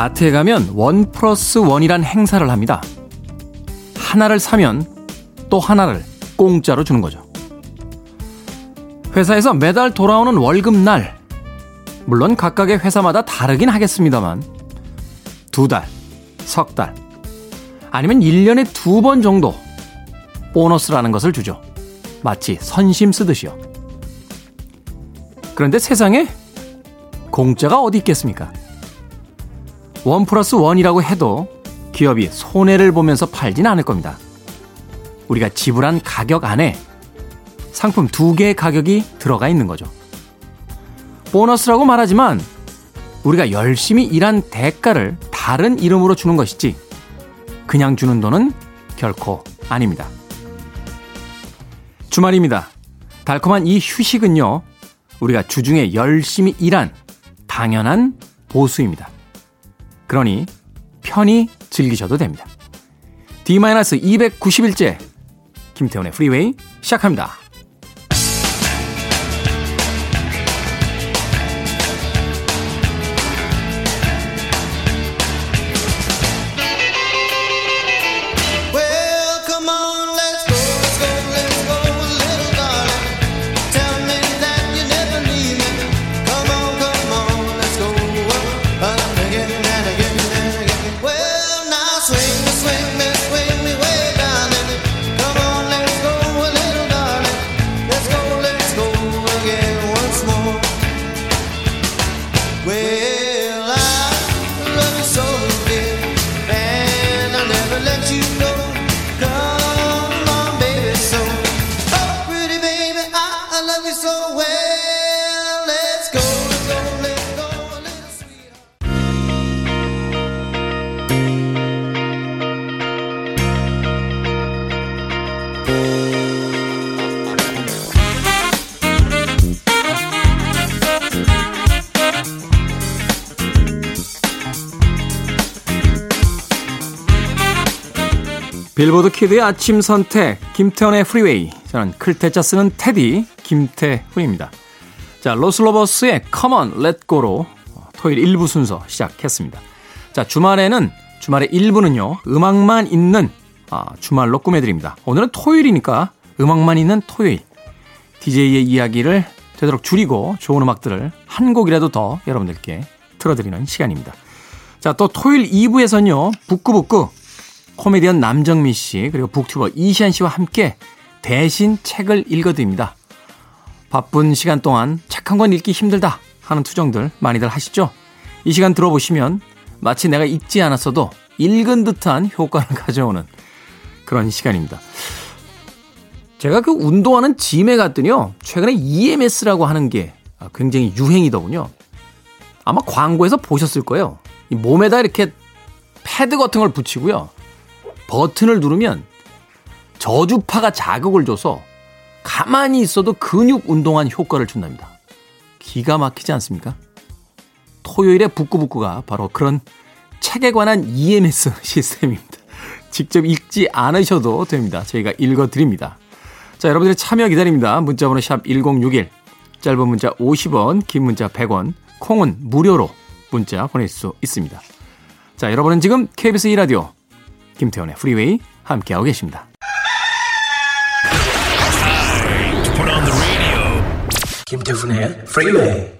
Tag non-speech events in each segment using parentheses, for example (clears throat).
마트에 가면 원 플러스 원이란 행사를 합니다. 하나를 사면 또 하나를 공짜로 주는 거죠. 회사에서 매달 돌아오는 월급날, 물론 각각의 회사마다 다르긴 하겠습니다만, 두 달, 석 달, 아니면 1년에 두 번 정도 보너스라는 것을 주죠. 마치 선심 쓰듯이요. 그런데 세상에 공짜가 어디 있겠습니까? 원 플러스 원이라고 해도 기업이 손해를 보면서 팔진 않을 겁니다. 우리가 지불한 가격 안에 상품 두 개의 가격이 들어가 있는 거죠. 보너스라고 말하지만 우리가 열심히 일한 대가를 다른 이름으로 주는 것이지 그냥 주는 돈은 결코 아닙니다. 주말입니다. 달콤한 이 휴식은요, 우리가 주중에 열심히 일한 당연한 보수입니다. 그러니 편히 즐기셔도 됩니다. D-290일째 김태훈의 프리웨이 시작합니다. 빌보드 키드의 아침 선택, 김태훈의 프리웨이. 저는 클 태 자 쓰는 태디, 김태훈입니다. 자, 로슬로버스의 let go로 토요일 1부 순서 시작했습니다. 자, 주말에는, 주말의 1부는요, 음악만 있는, 아, 주말로 꾸며드립니다. 오늘은 토요일이니까 음악만 있는 토요일. DJ의 이야기를 되도록 줄이고 좋은 음악들을 한 곡이라도 더 여러분들께 틀어드리는 시간입니다. 자, 또 토요일 2부에서는요, 북구북구 코미디언 남정미 씨 그리고 북튜버 이시안 씨와 함께 대신 책을 읽어드립니다. 바쁜 시간 동안 책한권 읽기 힘들다 하는 투정들 많이들 하시죠? 이 시간 들어보시면 마치 내가 읽지 않았어도 읽은 듯한 효과를 (laughs) 가져오는 그런 시간입니다. 제가 그 운동하는 짐에 갔더니요. 최근에 EMS라고 하는 게 굉장히 유행이더군요. 아마 광고에서 보셨을 거예요. 몸에다 이렇게 패드 같은 걸 붙이고요. 버튼을 누르면 저주파가 자극을 줘서 가만히 있어도 근육 운동한 효과를 준답니다. 기가 막히지 않습니까? 토요일에 북구북구가 바로 그런 책에 관한 EMS (laughs) 시스템입니다. 직접 읽지 않으셔도 됩니다. 저희가 읽어드립니다. 자, 여러분들의 참여 기다립니다. 문자번호 샵 1061, 짧은 문자 50원, 긴 문자 100원, 콩은 무료로 문자 보낼 수 있습니다. 자, 여러분은 지금 KBS 2라디오 김태훈의 프리웨이 함께하고 계십니다. 김태훈의 프리웨이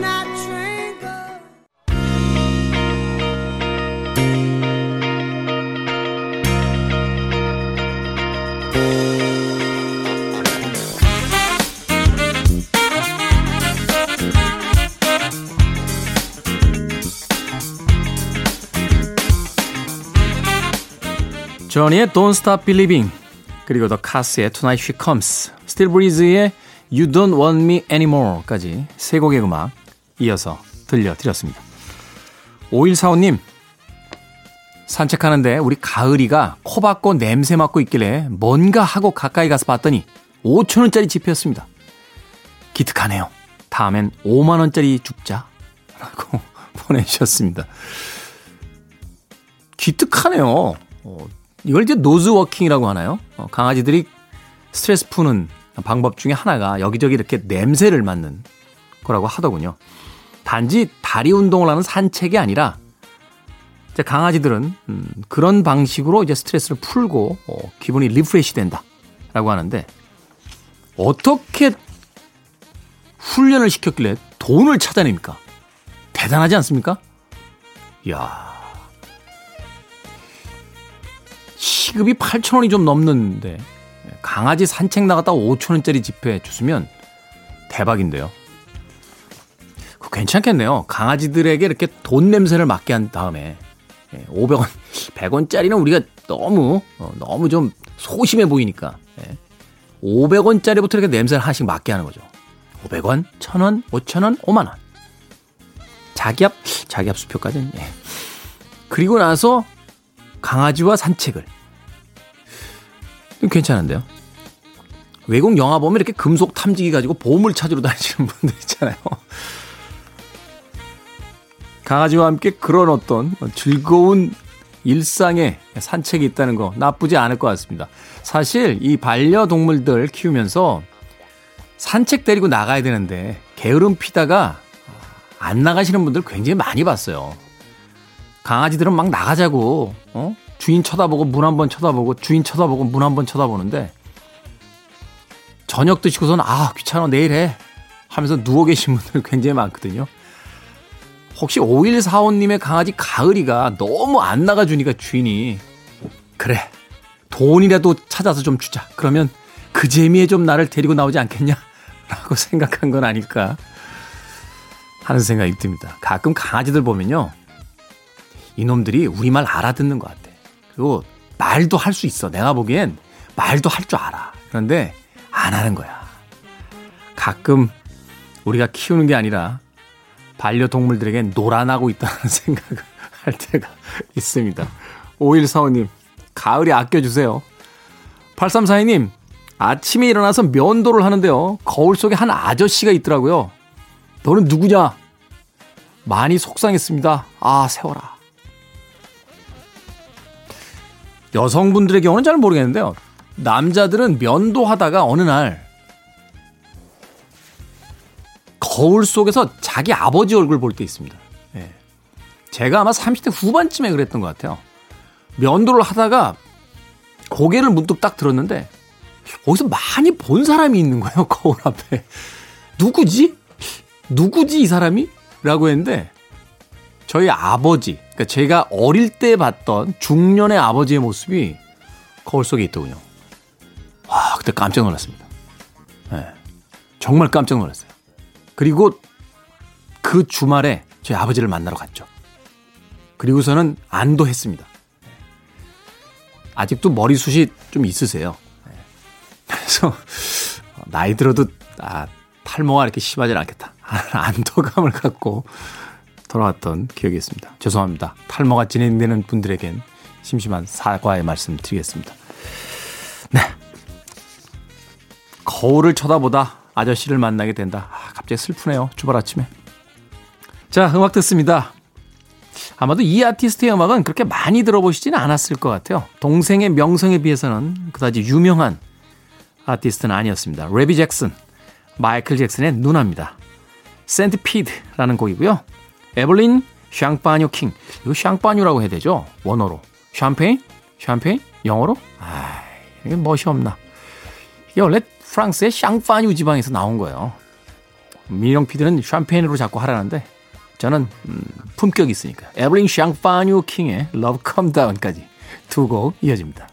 Journey의 Don't Stop Believing 그리고 The Cars의 Tonight She Comes Steel Breeze의 You Don't Want Me Anymore까지 세 곡의 음악 이어서 들려드렸습니다. 5145님 산책하는데 우리 가을이가 코 박고 냄새 맡고 있길래 뭔가 하고 가까이 가서 봤더니 5천원짜리 지폐였습니다. 기특하네요. 다음엔 5만원짜리 줍자. 라고 (laughs) 보내주셨습니다. 기특하네요. 어, 이걸 이제 nose working이라고 하나요? 어, 강아지들이 스트레스 푸는 방법 중에 하나가 여기저기 이렇게 냄새를 맡는 거라고 하더군요. 단지 다리 운동을 하는 산책이 아니라 이제 강아지들은 음, 그런 방식으로 이제 스트레스를 풀고 어, 기분이 refresh 된다라고 하는데 어떻게 훈련을 시켰길래 돈을 찾아냅니까? 대단하지 않습니까? 이야. 시급이 8천 원이 좀 넘는데 강아지 산책 나갔다 5천 원짜리 지폐 줬으면 대박인데요. 그 괜찮겠네요. 강아지들에게 이렇게 돈 냄새를 맡게 한 다음에 500원, 예, 100원짜리는 (laughs) 우리가 너무 어, 너무 좀 소심해 보이니까 500원짜리부터 예. 이렇게 냄새를 하나씩 맡게 하는 거죠. 500원, 1000원, 5000원, 5만원. 자기압, 자기압 수표까지는, 예. 그리고 나서 강아지와 산책을. 괜찮은데요? 외국 영화 보면 이렇게 금속 탐지기 가지고 보물 찾으러 다니시는 분들 있잖아요. 강아지와 함께 그런 어떤 즐거운 일상의 산책이 있다는 거 나쁘지 않을 것 같습니다. 사실 이 반려동물들 키우면서 산책 데리고 나가야 되는데 게으름 피다가 안 나가시는 분들 굉장히 많이 봤어요. 강아지들은 막 나가자고 어? 주인 쳐다보고 문 한 번 쳐다보고 주인 쳐다보고 문 한 번 쳐다보는데 저녁 드시고선 아 귀찮아 내일 해 하면서 누워 계신 분들 (laughs) 굉장히 많거든요. 혹시 5145님의 강아지 가을이가 너무 안 나가주니까 주인이 그래 돈이라도 찾아서 좀 주자 그러면 그 재미에 좀 나를 데리고 나오지 않겠냐 (laughs) 라고 생각한 건 아닐까 하는 생각이 듭니다. 가끔 강아지들 보면요. 이놈들이 우리말 알아듣는 것 같아. 그리고 말도 할 수 있어. 내가 보기엔 말도 할 줄 알아. 그런데 안 하는 거야. 가끔 우리가 키우는 게 아니라 반려동물들에게 노란하고 있다는 (laughs) 생각을 할 때가 있습니다. 5145님, 가을이 아껴주세요. 8342님, 아침에 일어나서 면도를 하는데요. 거울 속에 한 아저씨가 있더라고요. 너는 누구냐? 많이 속상했습니다. 아, 세워라. 여성분들의 경우는 잘 모르겠는데요. 남자들은 면도하다가 어느 날 거울 속에서 자기 아버지 얼굴 볼 때 있습니다. 예. 제가 아마 30대 후반쯤에 그랬던 것 같아요. 면도를 하다가 고개를 문득 딱 들었는데 거기서 많이 본 사람이 있는 거예요. (laughs) 거울 앞에. 누구지? 누구지 이 사람이? 라고 했는데 저희 아버지, 그러니까 제가 어릴 때 봤던 중년의 아버지의 모습이 거울 속에 있더군요. 와, 그때 깜짝 놀랐습니다. 네, 정말 깜짝 놀랐어요. 그리고 그 주말에 저희 아버지를 만나러 갔죠. 그리고서는 안도했습니다. 아직도 머리숱이 좀 있으세요. 그래서 나이 들어도 아, 탈모가 이렇게 심하지 않겠다. (laughs) 안도감을 갖고 돌아왔던 기억이 있습니다. 죄송합니다. 탈모가 진행되는 분들에겐 심심한 사과의 말씀 드리겠습니다. 네. 거울을 쳐다보다 아저씨를 만나게 된다. 아, 갑자기 슬프네요. 주말 아침에. 자, 음악 듣습니다. 아마도 이 아티스트의 음악은 그렇게 많이 들어보시지는 않았을 것 같아요. 동생의 명성에 비해서는 그다지 유명한 아티스트는 아니었습니다. 레비 잭슨, 마이클 잭슨의 누나입니다. 센트피드라는 곡이고요. 에블린 샹파뉴 킹. 이거 샹파뉴라고 해야 되죠? 원어로. 샴페인? 샴페인? 영어로? 아, 이게 멋이 없나. 이게 원래 프랑스의 샹파뉴 지방에서 나온 거예요. 민영 PD는 샴페인으로 자꾸 하라는데 저는 음, 품격이 있으니까. 에블린 샹파뉴 킹의 Come Down까지 두 곡 이어집니다.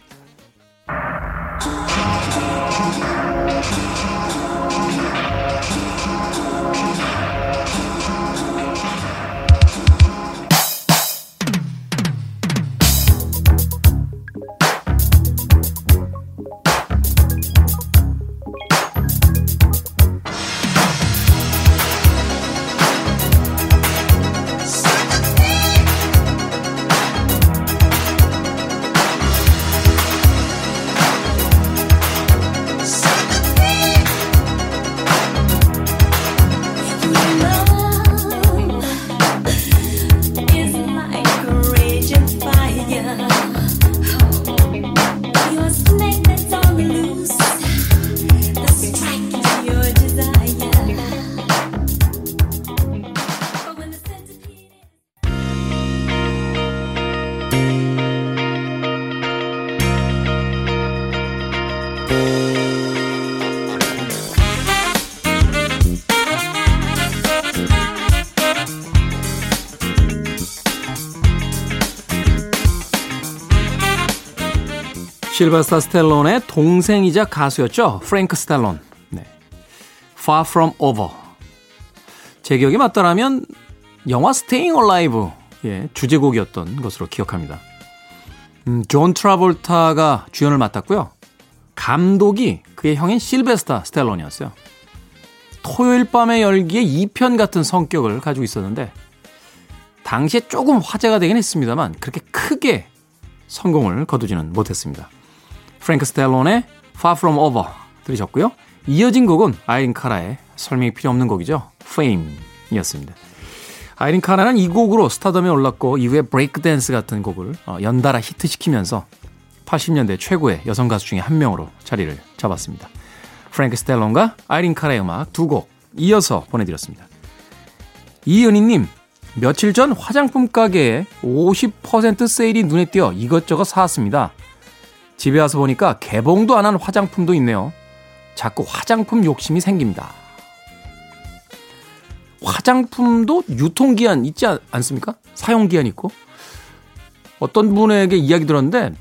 실버스타 스텔론의 동생이자 가수였죠. 프랭크 스텔론. 네. Far From Over. 제 기억이 맞다라면 영화 Staying Alive 예, 주제곡이었던 것으로 기억합니다. 음, 존 트라볼타가 주연을 맡았고요. 감독이 그의 형인 실베스타 스텔론이었어요. 토요일 밤의 열기의 2편 같은 성격을 가지고 있었는데 당시에 조금 화제가 되긴 했습니다만 그렇게 크게 성공을 거두지는 못했습니다. 프랭크 스텔론의 Far From Over 들으셨고요. 이어진 곡은 아이린 카라의 설명이 필요 없는 곡이죠. Fame이었습니다. 아이린 카라는 이 곡으로 스타덤에 올랐고 이후에 브레이크 댄스 같은 곡을 어, 연달아 히트시키면서 80년대 최고의 여성 가수 중에 한 명으로 자리를 잡았습니다. 프랭크 스텔론과 아이린 카라의 음악 두 곡 이어서 보내드렸습니다. 이은희님, 며칠 전 화장품 가게에 50% 세일이 눈에 띄어 이것저것 사왔습니다. 집에 와서 보니까 개봉도 안 한 화장품도 있네요. 자꾸 화장품 욕심이 생깁니다. 화장품도 유통기한 있지 않습니까? 사용기한 있고. 어떤 분에게 이야기 들었는데,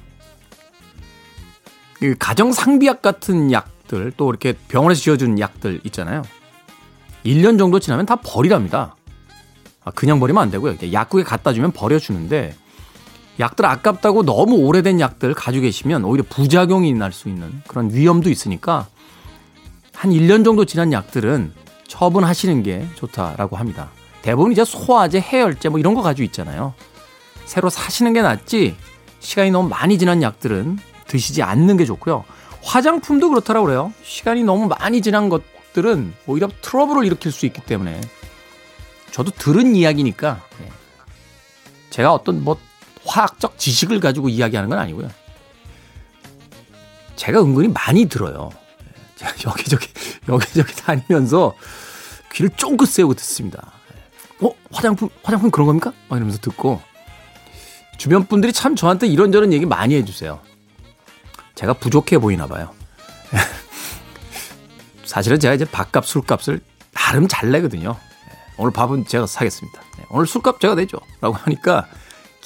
가정 상비약 같은 약들, 또 이렇게 병원에서 지어준 약들 있잖아요. 1년 정도 지나면 다 버리랍니다. 아, 그냥 버리면 안 되고요. 약국에 갖다 주면 버려주는데, 약들 아깝다고 너무 오래된 약들 가지고 계시면 오히려 부작용이 날 수 있는 그런 위험도 있으니까 한 1년 정도 지난 약들은 처분하시는 게 좋다라고 합니다. 대부분 이제 소화제, 해열제 뭐 이런 거 가지고 있잖아요. 새로 사시는 게 낫지 시간이 너무 많이 지난 약들은 드시지 않는 게 좋고요. 화장품도 그렇더라고 그래요. 시간이 너무 많이 지난 것들은 오히려 트러블을 일으킬 수 있기 때문에 저도 들은 이야기니까 예. 제가 어떤 뭐 화학적 지식을 가지고 이야기하는 건 아니고요. 제가 은근히 많이 들어요. 제가 (laughs) 여기저기, 여기저기 다니면서 귀를 쫑긋 세우고 듣습니다. 어? 화장품, 화장품 그런 겁니까? 막 이러면서 듣고. 주변 분들이 참 저한테 이런저런 얘기 많이 해주세요. 제가 부족해 보이나 봐요. (laughs) 사실은 제가 이제 밥값, 술값을 나름 잘 내거든요. 오늘 밥은 제가 사겠습니다. 오늘 술값 제가 내죠. 라고 하니까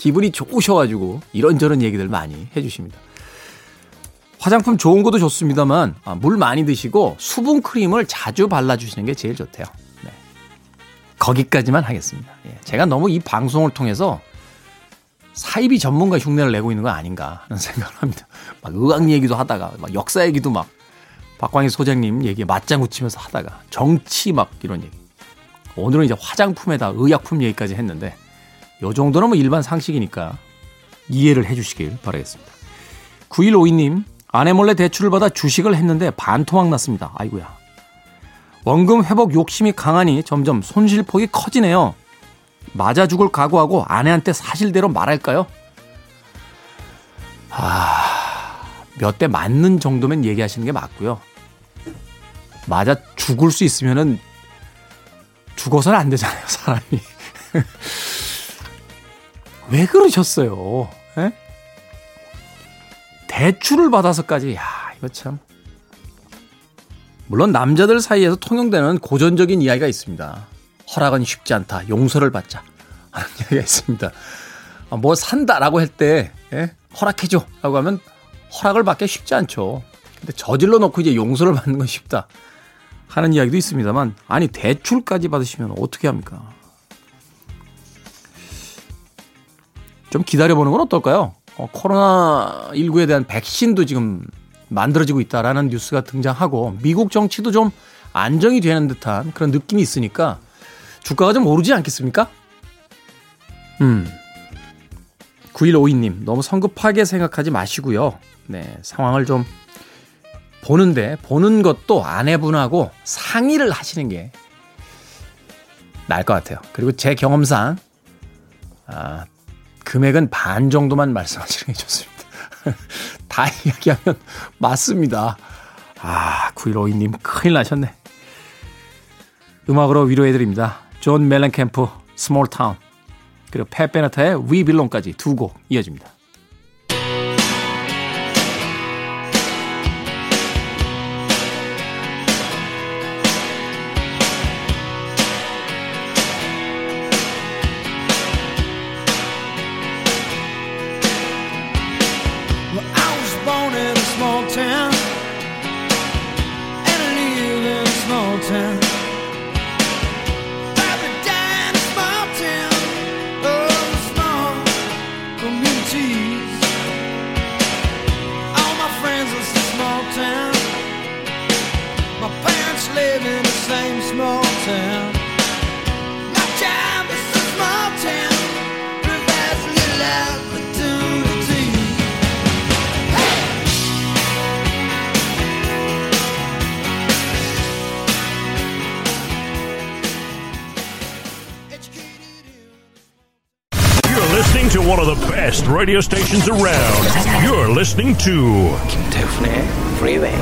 기분이 좋으셔가지고 이런저런 얘기들 많이 해주십니다. 화장품 좋은 것도 좋습니다만 아, 물 많이 드시고 수분 크림을 자주 발라주시는 게 제일 좋대요. 네. 거기까지만 하겠습니다. 예. 제가 너무 이 방송을 통해서 사이비 전문가 흉내를 내고 있는 거 아닌가 하는 (laughs) 생각을 합니다. 막 의학 얘기도 하다가 막 역사 얘기도 막 박광희 소장님 얘기에 맞장구 치면서 하다가 정치 막 이런 얘기. 오늘은 이제 화장품에다 의약품 얘기까지 했는데 요 정도는 뭐 일반 상식이니까 이해를 해 주시길 바라겠습니다. 9152님, 아내 몰래 대출을 받아 주식을 했는데 반토막 났습니다. 아이고야. 원금 회복 욕심이 강하니 점점 손실폭이 커지네요. 맞아 죽을 각오하고 아내한테 사실대로 말할까요? 아, 몇 대 맞는 정도면 얘기하시는 게 맞고요. 맞아 죽을 수 있으면은 죽어서는 안 되잖아요, 사람이. (laughs) 왜 그러셨어요? 에? 예? 대출을 받아서까지, 야, 이거 참. 물론 남자들 사이에서 통용되는 고전적인 이야기가 있습니다. 허락은 쉽지 않다. 용서를 받자. 하는 (laughs) 이야기가 있습니다. 아, 뭐 산다라고 할때 예? 허락해줘 라고 하면 허락을 받기 쉽지 않죠. 근데 저질러 놓고 이제 용서를 받는 건 쉽다. 하는 이야기도 있습니다만 아니 대출까지 받으시면 어떻게 합니까? 좀 기다려보는 건 어떨까요? 어, 코로나19에 대한 백신도 지금 만들어지고 있다라는 뉴스가 등장하고 미국 정치도 좀 안정이 되는 듯한 그런 느낌이 있으니까 주가가 좀 오르지 않겠습니까? 음. 9152님, 너무 성급하게 생각하지 마시고요. 네, 상황을 좀 보는데, 보는 것도 아내분하고 상의를 하시는 게 나을 것 같아요. 그리고 제 경험상, 아, 금액은 반 정도만 말씀하시는 게 좋습니다. (laughs) 다 이야기하면 맞습니다. 아, 9152님 큰일 나셨네. 음악으로 위로해드립니다. 존 멜렌캠프, Small Town. 그리고 팻 베나타의 We Belong까지 두 곡 이어집니다. Radio stations around. You're listening to 김태훈의 Freeway.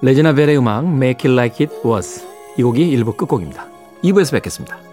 레지나 벨의 음악 Make It Like It Was 이 곡이 1부 끝곡입니다. 2부에서 뵙겠습니다.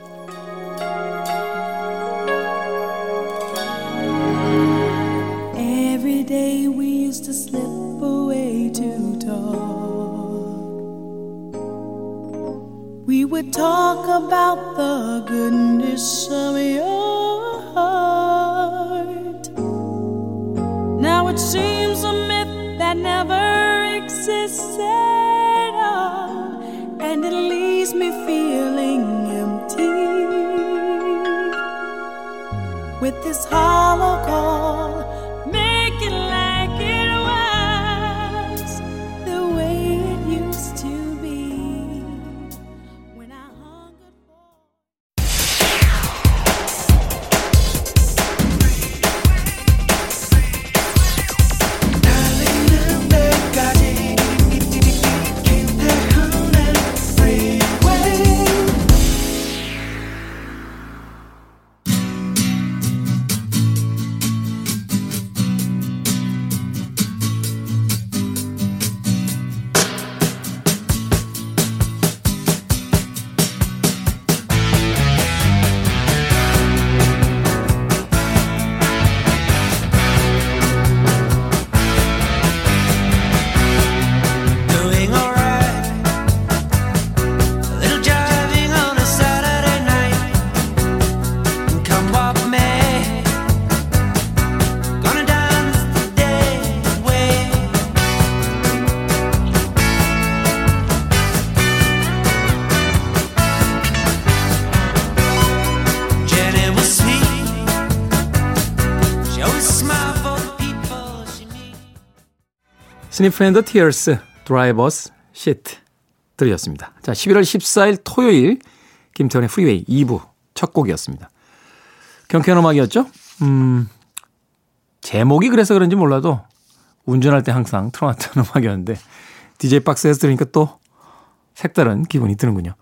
Sniff 'n' the Tears Driver's Seat 들으셨습니다. 자, 11월 14일 토요일 김태원의 프리웨이 2부 첫 곡이었습니다. 경쾌한 음악이었죠? 음, 제목이 그래서 그런지 몰라도 운전할 때 항상 틀어놨던 (laughs) 음악이었는데 DJ 박스에서 들으니까 또 색다른 기분이 드는군요.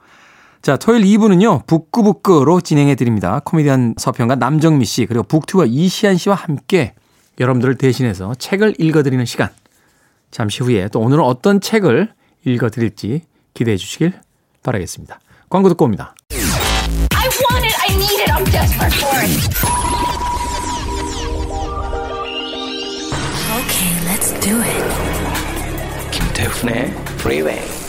자, 토요일 2부는요, 북구북구로 진행해 드립니다. 코미디언 서평가 남정미 씨, 그리고 북튜버 이시안 씨와 함께 여러분들을 대신해서 책을 읽어드리는 시간. 잠시 후에 또 오늘은 어떤 책을 읽어드릴지 기대해 주시길 바라겠습니다. 광고 듣고 옵니다. I want it. I need it. I'm desperate for it. Okay, let's do it. 김태훈의 Freeway.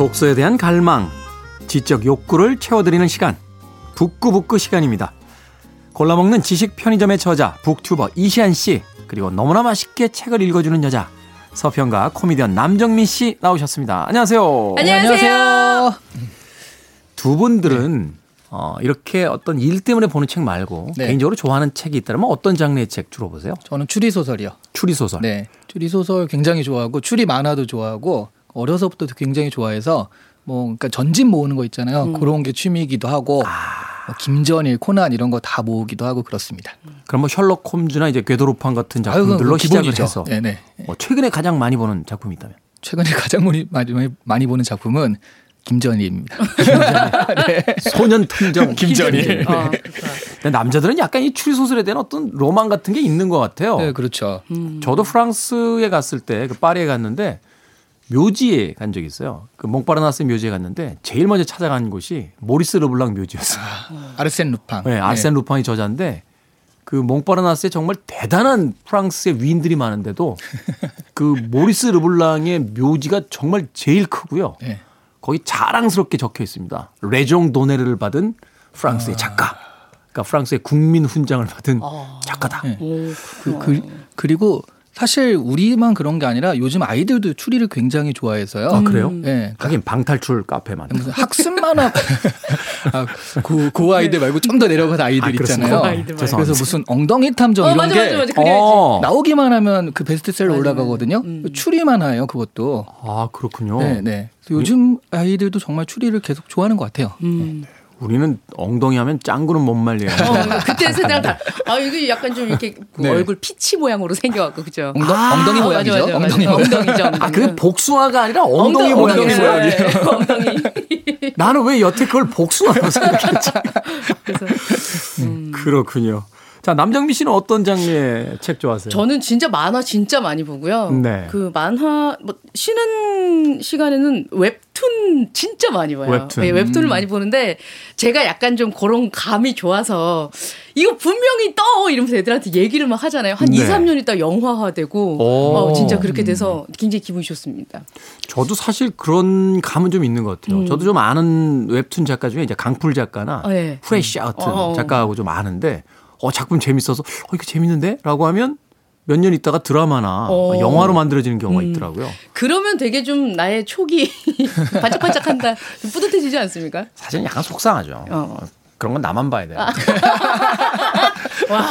독서에 대한 갈망, 지적 욕구를 채워드리는 시간, 북구북구 시간입니다. 골라먹는 지식 편의점의 저자, 북튜버 이시안 씨, 그리고 너무나 맛있게 책을 읽어주는 여자, 서평가 코미디언 남정민 씨 나오셨습니다. 안녕하세요. 안녕하세요. 두 분들은 어, 이렇게 어떤 일 때문에 보는 책 말고 네. 개인적으로 좋아하는 책이 있다면 어떤 장르의 책 주로 보세요? 저는 추리 소설이요. 추리 소설. 네, 추리 소설 굉장히 좋아하고 추리 만화도 좋아하고 어려서부터 굉장히 좋아해서 뭐 그러니까 전집 모으는 거 있잖아요. 그런 게 취미이기도 하고 뭐 김전일, 코난 이런 거 다 모으기도 하고 그렇습니다. 그럼 뭐 셜록 홈즈나 이제 궤도로판 같은 아유, 작품들로 시작을 기본이죠. 해서 네네. 뭐 최근에 가장 많이 보는 작품이 있다면 최근에 (laughs) 가장 많이 많이, 많이 보는 작품은 김전일입니다. (laughs) 소년 탐정 (laughs) 김전일. 어. 근데 남자들은 약간 이 추리 소설에 대한 어떤 로망 같은 게 있는 것 같아요. 네, 그렇죠. 저도 프랑스에 갔을 때 그 파리에 갔는데 묘지에 간 적이 있어요. 그 몽파르나스 묘지에 갔는데 제일 먼저 찾아간 곳이 모리스 르블랑 묘지였어요. 아르센 루팡. 네, 아르센 루팡의 저자인데 그 몽파르나스에 정말 대단한 프랑스의 위인들이 많은데도 (laughs) 그 모리스 르블랑의 묘지가 정말 제일 크고요. 네. 거기 자랑스럽게 적혀 있습니다. Légion d'honneur를 받은 프랑스의 작가. 그러니까 그러니까 프랑스의 국민 훈장을 받은 작가다. 네. 그, 그, 그리고 사실 우리만 그런 게 아니라 요즘 아이들도 추리를 굉장히 좋아해서요. 아, 그래요? 네. 하긴 방탈출 카페만. 무슨 학습 만화 (laughs) 아, 그, 그 아이들 말고 좀 더 내려가서 아이들 아? 있잖아요. 그 아이들 말고. 그래서 무슨 엉덩이 탐정 어, 이런 맞아, 게 맞아, 맞아. 어. 나오기만 하면 그 베스트셀러 올라가거든요. 추리만 해요, 그것도. 아 그렇군요. 네, 네. 요즘 아이들도 정말 추리를 계속 좋아하는 것 같아요. 음. 우리는 엉덩이 하면 짱구는 못 말려요. 어, 그때 생각 다. 아 이거 약간 좀 이렇게 그 네. 얼굴 peach 모양으로 생겨갖고 그죠? 엉덩, 엉덩이 아, 모양이죠. 맞아, 맞아, 맞아. 엉덩이 모양. 엉덩이죠. 엉덩이. 아 그게 복숭아가 아니라 엉덩이, 엉덩이 모양이에요. 모양이에요. 엉덩이. 나는 왜 여태 그걸 복숭아라고 생각했지? 그래서 음. 그렇군요. 자 남정미 씨는 어떤 장르의 책 좋아하세요? 저는 진짜 만화 진짜 많이 보고요. 네. 그 만화 뭐 쉬는 시간에는 웹툰 진짜 많이 봐요. 웹툰. 네, 웹툰을 많이 보는데 제가 약간 좀 그런 감이 좋아서 이거 분명히 떠 이러면서 애들한테 얘기를 막 하잖아요. 한 네. 2, 3년 있다 영화화되고 오. 어, 진짜 그렇게 돼서 굉장히 기분이 좋습니다. 저도 사실 그런 감은 좀 있는 것 음. 같아요. 저도 좀 아는 웹툰 작가 중에 이제 강풀 작가나 어, 네. 프레시 아트 어, 어. 작가하고 좀 아는데 어 작품 재밌어서 어 이거 재밌는데 라고 하면 몇년 있다가 드라마나 어. 영화로 만들어지는 경우가 있더라고요. 그러면 되게 좀 나의 촉이 (laughs) 반짝반짝한다. 좀 뿌듯해지지 않습니까? 사실 약간 속상하죠. 어. 아. 그런 건 나만 봐야 돼요. (laughs) 와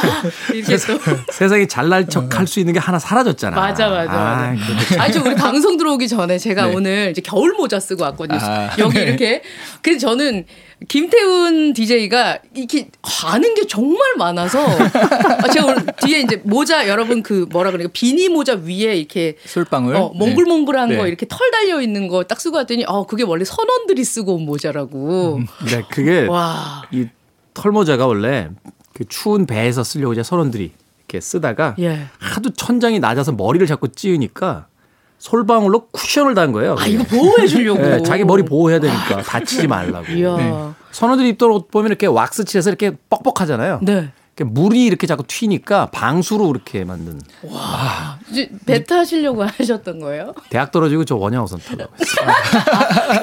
이렇게 또 세상에 잘날 척 할 수 있는 게 하나 사라졌잖아. 맞아, 맞아, 맞아. 아, 아니, 저 우리 방송 들어오기 전에 제가 네. 오늘 이제 겨울 모자 쓰고 왔거든요. 아, 여기 네. 이렇게. 그래서 저는 김태훈 DJ가 이렇게 아는 게 정말 많아서 아, 제가 오늘 뒤에 이제 모자 여러분 그 뭐라 그래요? 비니 모자 위에 이렇게 솔방울. 어, 몽글몽글한 네. 거 이렇게 털 달려 있는 거 딱 쓰고 왔더니 어, 그게 원래 선원들이 쓰고 온 모자라고. 네, 그게 와. 이 털모자가 원래 그 추운 배에서 쓰려고 이제 선원들이 이렇게 쓰다가 예. 하도 천장이 낮아서 머리를 자꾸 찌으니까 솔방울로 쿠션을 단 거예요. 아, 이거 보호해 주려고. 네, 자기 머리 보호해야 되니까 다치지 말라고. 네. 선원들이 입던 옷 보면 이렇게 왁스 칠해서 이렇게 뻑뻑하잖아요. 네. 물이 이렇게 자꾸 튀니까 방수로 이렇게 만든 이제 배 타시려고 하셨던 거예요? 대학 떨어지고 저 원양어선 타고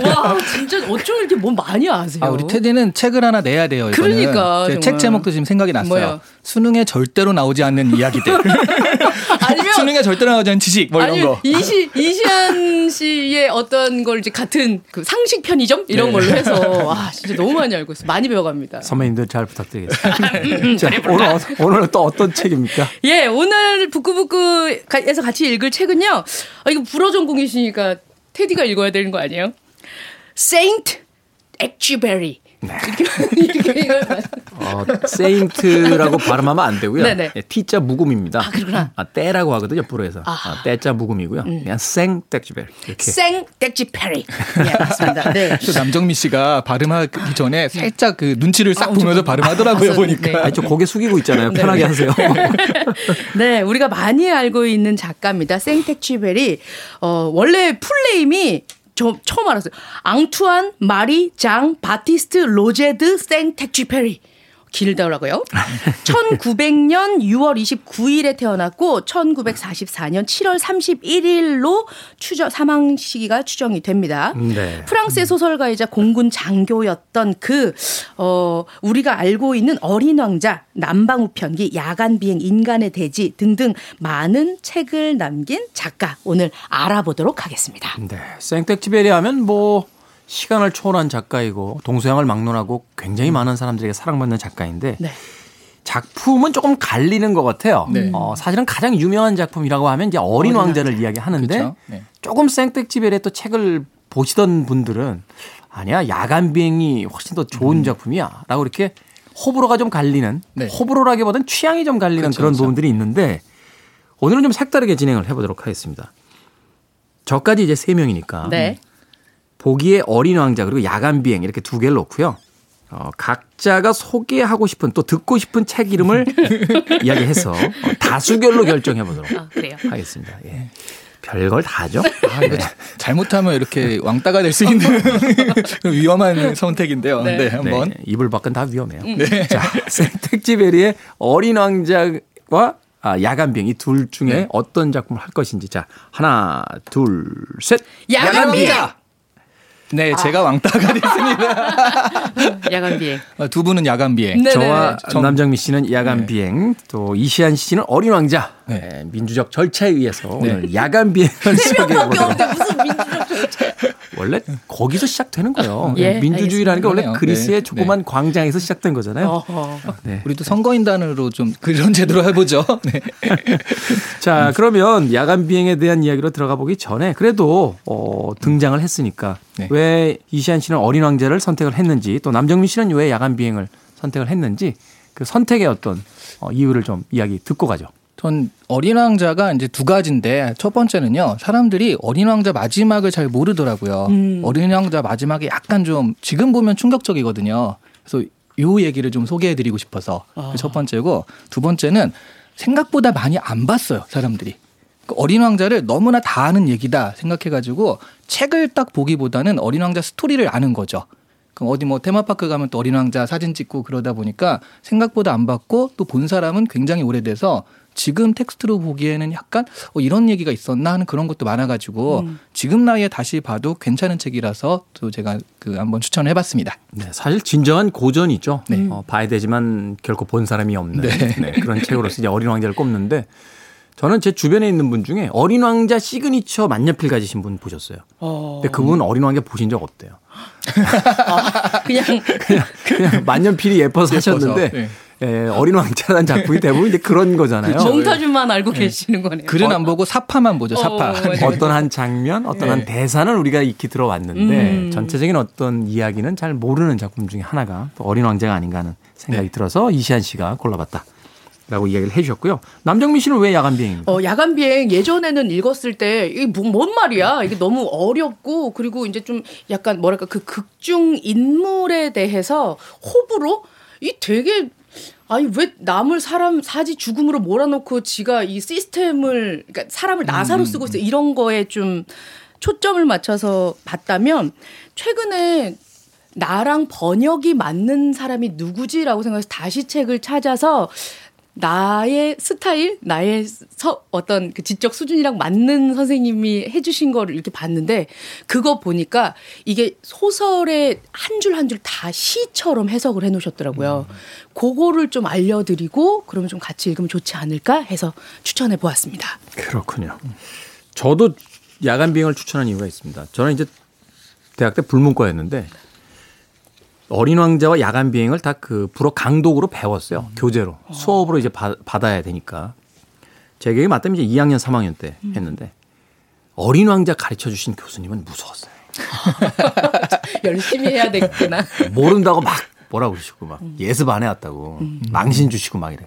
와, 진짜 어쩜 이렇게 뭐 많이 아세요? 아, 우리 테디는 책을 하나 내야 돼요. 이거는. 그러니까. 책 제목도 지금 생각이 났어요. 뭐요? 수능에 절대로 나오지 않는 이야기들. (laughs) 수능에 절대로 나오지 않는 지식 뭐 이런 아니면 거. 이시 이시안 씨의 어떤 걸 이제 같은 그 상식 편의점 이런 네. 걸로 해서 와 진짜 너무 많이 알고 있어 요 많이 배워갑니다. 선배님들 잘 부탁드리겠습니다. 자, 오늘, 어- 오늘 또 어떤 책입니까? 예 오늘 북구북구에서 같이 읽을 책은요. 아 이거 불어 전공이시니까 테디가 읽어야 되는 거 아니에요? Saint Exupery. 이렇게 (laughs) 이렇게 이걸 어, 세인트라고 발음하면 안 되고요. 네네. 예, T자 묵음입니다. 아, 그렇구나. 아, 때라고 하거든요, 불어에서. 아. 아, 때자 묵음이고요. 그냥 생땡쥐벨 이렇게. Exupery. 예 맞습니다. 네. (laughs) 또 남정미 씨가 발음하기 전에 살짝 그 눈치를 싹 아, 보면서 좀- 발음하더라고요 아, 보니까. 네. 아니, 저 고개 숙이고 있잖아요. 편하게 하세요. (laughs) 네, 우리가 많이 알고 있는 작가입니다. 생텍쥐페리 어, 원래 풀네임이 저 처음 알았어요. 앙투안 마리 장 바티스트 로제드 생텍쥐페리. 길더라고요. 1900년 6월 29일에 태어났고 1944년 7월 31일로 추정 사망 시기가 추정이 됩니다. 네. 프랑스의 소설가이자 공군 장교였던 그, 어, 우리가 알고 있는 어린 왕자, 남방우편기, 야간 비행, 인간의 대지 등등 많은 책을 남긴 작가 오늘 알아보도록 하겠습니다. 네. 생텍쥐벨이 하면 뭐 시간을 초월한 작가이고 동서양을 막론하고 굉장히 많은 사람들에게 사랑받는 작가인데 네. 작품은 조금 갈리는 것 같아요. 네. 어, 사실은 가장 유명한 작품이라고 하면 이제 어린 어린 왕자를 이야기하는데 그렇죠. 네. 조금 생텍쥐벨의 또 책을 보시던 분들은 아니야 야간 비행이 훨씬 더 좋은 작품이야라고 이렇게 호불호가 좀 갈리는 음. 네. 호불호라기보다는 취향이 좀 갈리는 그렇죠, 그런 그렇죠. 부분들이 있는데 오늘은 좀 색다르게 진행을 해보도록 하겠습니다. 저까지 이제 세 명이니까 네. 보기에 어린 왕자 그리고 야간 비행 이렇게 두 개를 놓고요. 어, 각자가 소개하고 싶은 또 듣고 싶은 책 이름을 (laughs) 이야기해서 어, 다수결로 결정해 보도록 아. 하겠습니다. 예. 별걸 다 하죠. 아, 자- 잘못하면 이렇게 왕따가 될 수 있는 (laughs) 위험한 선택인데요. 네, 네. 한번. 네, 이불 밖은 다 위험해요. 자, 생텍쥐베리의 어린 왕자와 아, 야간 비행 이둘 중에 네. 어떤 작품을 할 것인지 자 하나 둘 셋. 야간 비행! 네, 제가 왕따가 됐습니다. (laughs) 야간 비행. 어, 두 분은 야간 비행. 네네. 저와 정- 남정미 씨는 야간 네. 비행, 또 이시안 씨는 어린 왕자. 네. 네, 민주적 절차에 의해서 네. 오늘 야간 비행을 소개해 명밖에 보도록 없는데 무슨 민주적 절차. 원래 거기서 시작되는 거예요. 예, 민주주의라는 게 원래. 그리스의 네. 조그만 광장에서 시작된 거잖아요. 네. 우리도 선거인단으로 좀 그런 제도로 해보죠. (laughs) 네. (laughs) 자, 그러면 야간 비행에 대한 이야기로 들어가 보기 전에 그래도 어, 등장을 했으니까 네. 왜 이시안 씨는 어린 왕자를 선택을 했는지 또 남정민 씨는 왜 야간 비행을 선택을 했는지 그 선택의 어떤 어, 이유를 좀 이야기 듣고 가죠. 전 어린 왕자가 이제 두 가지인데 첫 번째는요 사람들이 어린 왕자 마지막을 잘 모르더라고요. 음. 어린 왕자 마지막이 약간 좀 지금 보면 충격적이거든요. 그래서 요 얘기를 좀 소개해드리고 싶어서 아. 그게 첫 번째고 두 번째는 생각보다 많이 안 봤어요 사람들이. 그 어린 왕자를 너무나 다 아는 얘기다 생각해가지고 책을 딱 보기보다는 어린 왕자 스토리를 아는 거죠. 그럼 어디 뭐 테마파크 가면 또 어린 왕자 사진 찍고 그러다 보니까 생각보다 안 봤고 또 본 사람은 굉장히 오래돼서 지금 텍스트로 보기에는 약간 어, 이런 얘기가 있었나 하는 그런 것도 많아가지고 음. 지금 나이에 다시 봐도 괜찮은 책이라서 또 제가 그 한번 추천해봤습니다. 네, 사실 진정한 고전이죠. 네. 어, 봐야 되지만 결코 본 사람이 없는 네. 네, 그런 책으로서 이제 어린 왕자를 꼽는데 저는 제 주변에 있는 분 중에 어린 왕자 시그니처 만년필 가지신 분 보셨어요. 어. 근데 그분 어린 왕자 보신 적 없대요. 그냥 그냥 만년필이 예뻐서 하셨는데 네. 예, 어린 왕자라는 작품이 대부분 이제 그런 거잖아요. 몽타주만 알고 계시는 거네요. 글은 안 보고 삽화만 보죠. 삽화. 어, 맞아요. (laughs) 어떤 한 장면, 어떤 한 네. 대사는 우리가 익히 들어왔는데 음. 전체적인 어떤 이야기는 잘 모르는 작품 중에 하나가 또 어린 왕자가 아닌가 하는 생각이 네. 들어서 이시안 씨가 골라봤다. 라고 이야기를 해 주셨고요. 남정민 씨는 왜 야간 비행입니까? 어, 야간 비행 예전에는 읽었을 때 이게 뭐- 뭔 말이야? 이게 너무 어렵고 그리고 이제 좀 약간 뭐랄까 그 극중 인물에 대해서 호불호 이 되게 아니 왜 남을 사람 사지 죽음으로 몰아놓고 지가 이 시스템을 그러니까 사람을 나사로 쓰고 있어 이런 거에 좀 초점을 맞춰서 봤다면 최근에 나랑 번역이 맞는 사람이 누구지라고 생각해서 다시 책을 찾아서 나의 스타일, 나의 서, 어떤 그 지적 수준이랑 맞는 선생님이 해주신 거를 이렇게 봤는데 그거 보니까 이게 소설의 한 줄 한 줄 다 시처럼 해석을 해 놓으셨더라고요. 그거를 좀 알려드리고 그러면 좀 같이 읽으면 좋지 않을까 해서 추천해 보았습니다. 그렇군요. 저도 야간 비행을 추천한 이유가 있습니다. 저는 이제 대학 때 불문과였는데 어린 왕자와 야간 비행을 다 그 불어 강독으로 배웠어요. 교재로. 수업으로 이제 받, 받아야 되니까. 제 기억에 맞다면 이제 2학년 3학년 때 했는데 어린 왕자 가르쳐 주신 교수님은 무서웠어요. (laughs) 열심히 해야 되겠구나. (laughs) 모른다고 막 뭐라고 그러시고 막 예습 안 해왔다고 망신 주시고 막 이래.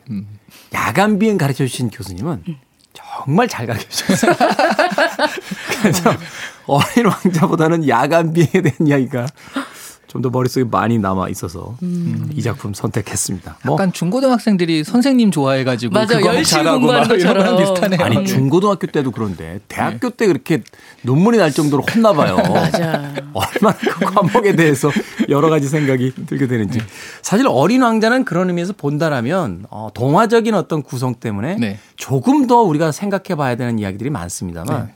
야간 비행 가르쳐 주신 교수님은 정말 잘 가르쳐 주셨어요. (laughs) 그래서 어린 왕자보다는 야간 비행에 대한 이야기가 좀 더 머릿속에 많이 남아 있어서 이 작품 선택했습니다. 뭐 약간 중고등학생들이 선생님 좋아해가지고 맞아, 그거 열심히 공부하는 것처럼. 비슷하네요. 아니 중고등학교 때도 그런데 대학교 때 그렇게 눈물이 날 정도로 혼나 봐요. (laughs) 맞아. 얼마나 그 과목에 대해서 여러 가지 생각이 들게 되는지. 사실 어린 왕자는 그런 의미에서 본다라면 어, 동화적인 어떤 구성 때문에 네. 조금 더 우리가 생각해 봐야 되는 이야기들이 많습니다만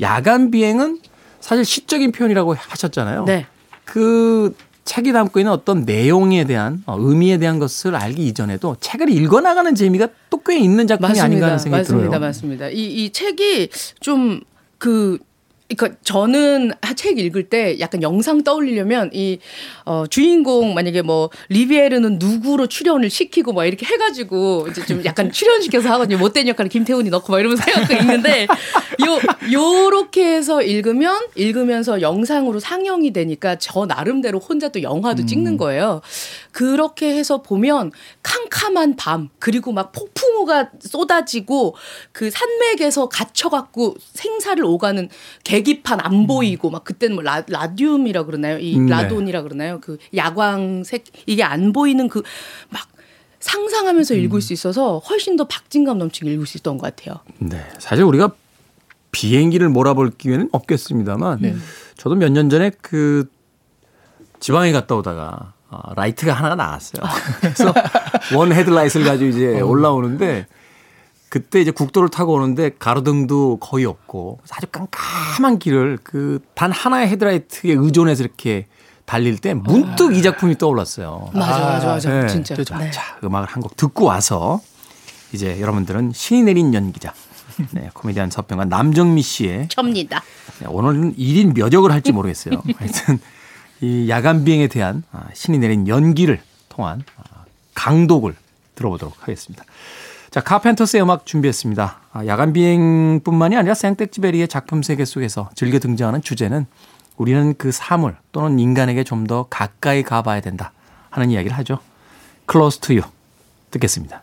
야간 비행은 사실 시적인 표현이라고 하셨잖아요. 네. 그 책이 담고 있는 어떤 내용에 대한 어, 의미에 대한 것을 알기 이전에도 책을 읽어 나가는 재미가 또 꽤 있는 작품이 아닌가 하는 생각이 맞습니다. 들어요. 맞습니다. 이, 이 책이 좀 그, 그러니까 저는 책 읽을 때 약간 영상 떠올리려면 이 어, 주인공 만약에 뭐 리비에르는 누구로 출연을 시키고 막 이렇게 해가지고 이제 좀 약간 출연시켜서 하거든요. 못된 역할을 김태훈이 넣고 막 이러면서 해갖고 읽는데 요 요렇게 해서 읽으면 읽으면서 영상으로 상영이 되니까 저 나름대로 혼자 또 영화도 찍는 거예요. 그렇게 해서 보면 캄캄한 밤 그리고 막 폭풍 우가 쏟아지고 그 산맥에서 갇혀갖고 생사를 오가는 계기판 안 보이고 막 그때는 뭐 라, 라듐이라 그러나요? 이 음, 네. 라돈이라 그러나요? 그 야광색 이게 안 보이는 그 막 상상하면서 읽을 수 있어서 훨씬 더 박진감 넘치게 읽을 수 있었던 것 같아요. 네. 사실 우리가 비행기를 몰아볼 기회는 없겠습니다만 네. 저도 몇 년 전에 그 지방에 갔다 오다가 어, 라이트가 하나가 나갔어요. (laughs) 그래서 one 헤드라이트를 가지고 이제 올라오는데 그때 이제 국도를 타고 오는데 가로등도 거의 없고 아주 깜깜한 길을 그 단 하나의 헤드라이트에 의존해서 이렇게 달릴 때 문득 이 작품이 떠올랐어요. 맞아, 맞아, 맞아. 네. 진짜. 자, 네. 자, 음악을 한 곡 듣고 와서 이제 여러분들은 신이 내린 연기자, 네, 코미디언 서평과 남정미 씨의 접니다. 네, 오늘은 1인 몇 역을 할지 모르겠어요. (laughs) 하여튼 이 야간 비행에 대한 아, 신이 내린 연기를 통한 아, 강독을 들어보도록 하겠습니다. 자, 카펜터스의 음악 준비했습니다. 아, 야간 비행뿐만이 아니라 생텍쥐베리의 작품 세계 속에서 즐겨 등장하는 주제는 우리는 그 사물 또는 인간에게 좀 더 가까이 가봐야 된다 하는 이야기를 하죠. Close to you 듣겠습니다.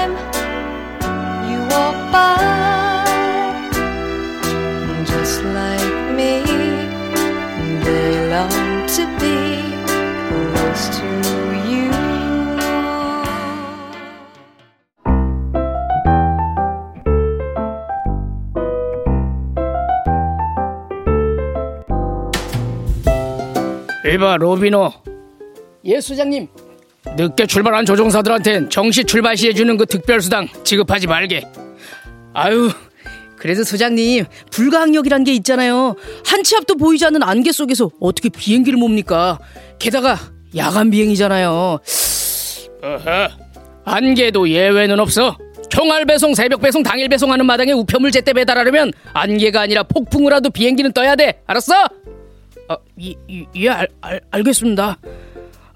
이봐 로비노 예 수장님 늦게 출발한 조종사들한텐 정시 출발 시에 주는 그 특별수당 지급하지 말게 아유 그래서 소장님 불가항력이란 게 있잖아요. 한 치 앞도 보이지 않는 안개 속에서 어떻게 비행기를 몹니까? 게다가 야간 비행이잖아요. 어허 안개도 예외는 없어 총알 배송 새벽 배송 당일 배송하는 마당에 우편물 제때 배달하려면 안개가 아니라 폭풍을 하도 비행기는 떠야 돼 알았어? 아, 이, 이, 예 알, 알, 알겠습니다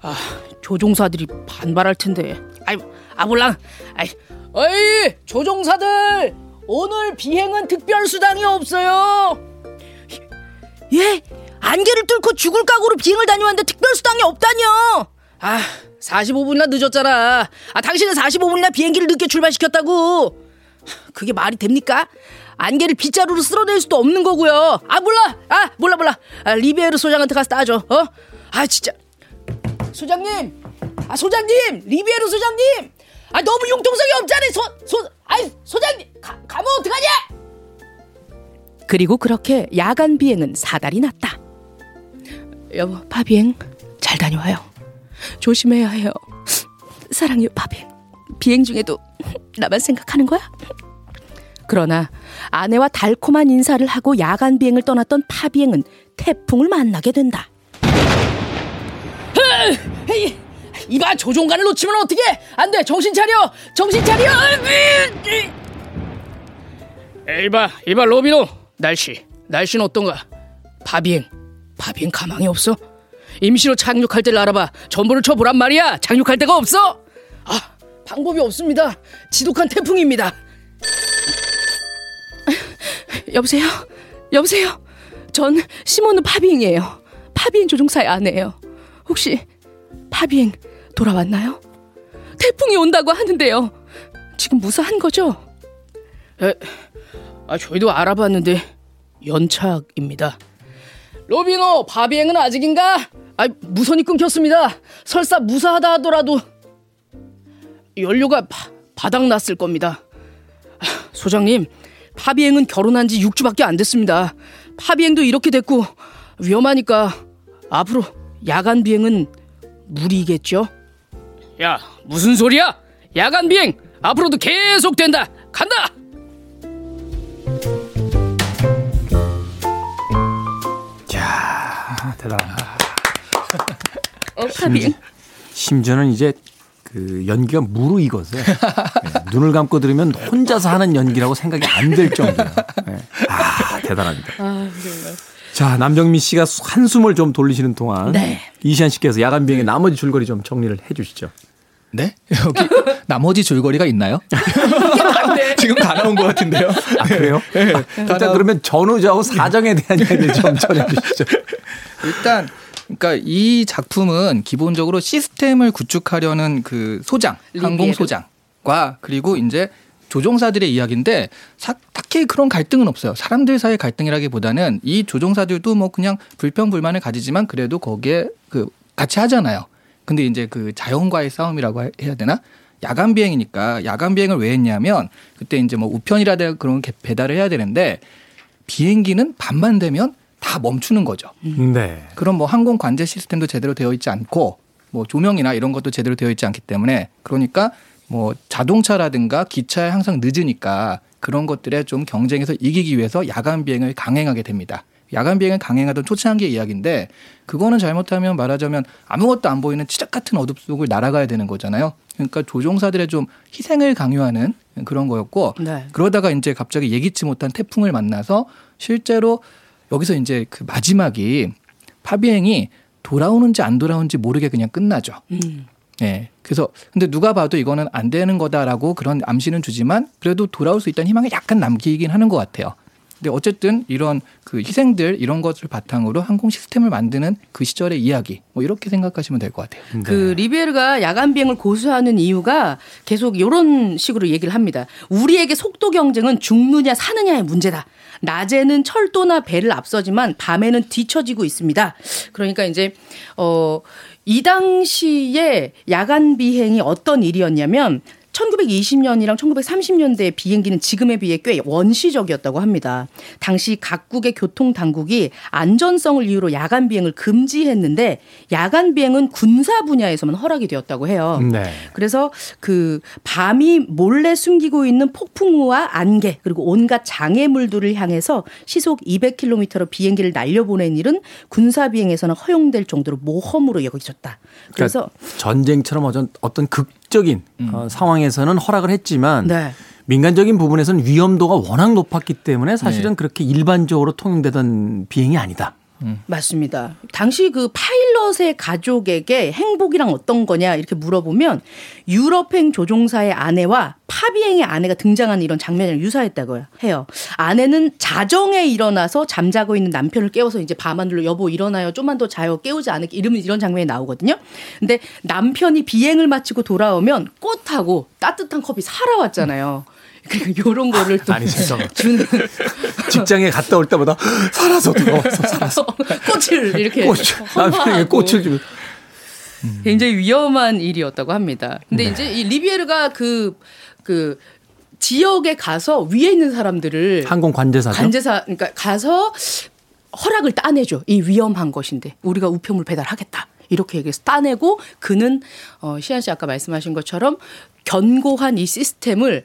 아 조종사들이 반발할 텐데 아이 아 몰라 아이 어이 조종사들 오늘 비행은 특별 수당이 없어요 예? 안개를 뚫고 죽을 각오로 비행을 다녀왔는데 특별 수당이 없다뇨. 아 45분이나 늦었잖아 아 당신은 45분이나 비행기를 늦게 출발시켰다고. 그게 말이 됩니까? 안개를 빗자루로 쓸어낼 수도 없는 거고요. 아 몰라, 아 몰라 몰라. 아, 리베르 소장한테 가서 따져. 어? 아 진짜. 소장님, 아 소장님, 리베르 소장님. 아 너무 융통성이 없잖아요. 소, 소, 아이 소장님, 가, 가면 어떡하냐? 그리고 그렇게 야간 비행은 사달이 났다. 여보, 파비행 잘 다녀와요. 조심해야 해요. 사랑해요, 파비행. 비행 중에도 나만 생각하는 거야? 그러나 아내와 달콤한 인사를 하고 야간 비행을 떠났던 파비행은 태풍을 만나게 된다. 이봐 조종관을 놓치면 어떻게? 안 돼 정신 차려 정신 차려. 이봐 이봐 로비노. 날씨 날씨는 어떤가? 바비행 바비행 가망이 없어? 임시로 착륙할 때를 알아봐. 전부를 쳐보란 말이야. 착륙할 데가 없어? 아 방법이 없습니다. 지독한 태풍입니다 여보세요? 여보세요? 전 시모누 파비행이에요. 파비행 조종사의 아내예요. 혹시 파비행 돌아왔나요? 태풍이 온다고 하는데요. 지금 무사한 거죠? 에, 아 저희도 알아봤는데 연착입니다 로비노 바비행은 아직인가? 아 무선이 끊겼습니다 설사 무사하다 하더라도 연료가 바, 바닥 났을 겁니다 아, 소장님 파비행은 결혼한 지 6주밖에 안 됐습니다 파비행도 이렇게 됐고 위험하니까 앞으로 야간 비행은 무리겠죠? 야 무슨 소리야 야간 비행 앞으로도 계속 된다 간다 자, 대단합니다. 어, 파비행. 심지어는 이제 그 연기가 무르익어서 네, 눈을 감고 들으면 혼자서 하는 연기라고 생각이 안 될 정도예요. 네. 아, 대단합니다. 자, 남정민 씨가 한숨을 좀 돌리시는 동안 네. 이시안 씨께서 야간 비행의 나머지 줄거리 좀 정리를 해 주시죠. 네? 여기 나머지 줄거리가 있나요? 지금 다 나온 것 같은데요. 아, 그래요? 네. 아, 일단 그러면 전후좌우 사정에 대한 이야기를 좀 전해 주시죠. (laughs) 일단 그러니까 이 작품은 기본적으로 시스템을 구축하려는 그 소장, 항공. 소장과 그리고 이제 조종사들의 이야기인데 사- 딱히 그런 갈등은 없어요. 사람들 사이의 갈등이라기보다는 이 조종사들도 뭐 그냥 불평 불만을 가지지만 그래도 거기에 그 같이 하잖아요. 근데 이제 그 자연과의 싸움이라고 해- 해야 되나? 야간 비행이니까 야간 비행을 왜 했냐면 그때 이제 뭐 우편이라든가 그런 게 배달을 해야 되는데 비행기는 밤만 되면 다 멈추는 거죠. 네. 그럼 뭐 항공 관제 시스템도 제대로 되어 있지 않고 뭐 조명이나 이런 것도 제대로 되어 있지 않기 때문에 그러니까 뭐 자동차라든가 기차에 항상 늦으니까 그런 것들에 좀 경쟁에서 이기기 위해서 야간 비행을 강행하게 됩니다. 야간 비행을 강행하던 초창기의 이야기인데 그거는 잘못하면 말하자면 아무것도 안 보이는 치적 같은 어둠 속을 날아가야 되는 거잖아요. 그러니까 조종사들의 좀 희생을 강요하는 그런 거였고 네. 그러다가 이제 갑자기 예기치 못한 태풍을 만나서 실제로 여기서 이제 그 마지막이 파비행이 돌아오는지 안 돌아오는지 모르게 그냥 끝나죠. 음. 예. 그래서 근데 누가 봐도 이거는 안 되는 거다라고 그런 암시는 주지만 그래도 돌아올 수 있다는 희망이 약간 남기긴 하는 것 같아요. 근데 어쨌든 이런 그 희생들 이런 것을 바탕으로 항공 시스템을 만드는 그 시절의 이야기 뭐 이렇게 생각하시면 될 것 같아요. 그 리베르가 야간 비행을 고수하는 이유가 계속 이런 식으로 얘기를 합니다. 우리에게 속도 경쟁은 죽느냐 사느냐의 문제다. 낮에는 철도나 배를 앞서지만 밤에는 뒤처지고 있습니다. 그러니까 이제 어 이 당시에 야간 비행이 어떤 일이었냐면 1920년이랑 1930년대 비행기는 지금에 비해 꽤 원시적이었다고 합니다. 당시 각국의 교통 당국이 안전성을 이유로 야간 비행을 금지했는데 야간 비행은 군사 분야에서만 허락이 되었다고 해요. 네. 그래서 그 밤이 몰래 숨기고 있는 폭풍우와 안개 그리고 온갖 장애물들을 향해서 시속 200km로 비행기를 날려보낸 일은 군사 비행에서는 허용될 정도로 모험으로 여겨졌다. 그래서 그러니까 전쟁처럼 어떤 어 떤 극적인 어, 상황에서는 허락을 했지만 네. 민간적인 부분에서는 위험도가 워낙 높았기 때문에 사실은 그렇게 일반적으로 통용되던 비행이 아니다. 맞습니다. 당시 그 파일럿의 가족에게 행복이랑 어떤 거냐 이렇게 물어보면 유럽행 조종사의 아내와 파비행의 아내가 등장하는 이런 장면이랑 유사했다고 해요. 아내는 자정에 일어나서 잠자고 있는 남편을 깨워서 이제 밤하늘로 여보 일어나요. 좀만 더 자요. 깨우지 않을게. 이러면 이런 장면이 나오거든요. 근데 남편이 비행을 마치고 돌아오면 꽃하고 따뜻한 컵이 살아왔잖아요. 그러니까 요런 거를 또 아니, 잠깐만. (laughs) 주는 직장에 갔다 올 때마다 살아서 돌아왔어, 살아서. (laughs) 꽃을 이렇게 꽃, 남편에게. 꽃을 주면. 굉장히 위험한 일이었다고 합니다. 근데 이제 이 리비에르가 그, 그 지역에 가서 위에 있는 사람들을 항공 관제사죠. 관제사, 그러니까 가서 허락을 따내죠. 이 위험한 것인데 우리가 우편물 배달하겠다. 이렇게 얘기해서 따내고 그는 어, 시안 씨 아까 말씀하신 것처럼 견고한 이 시스템을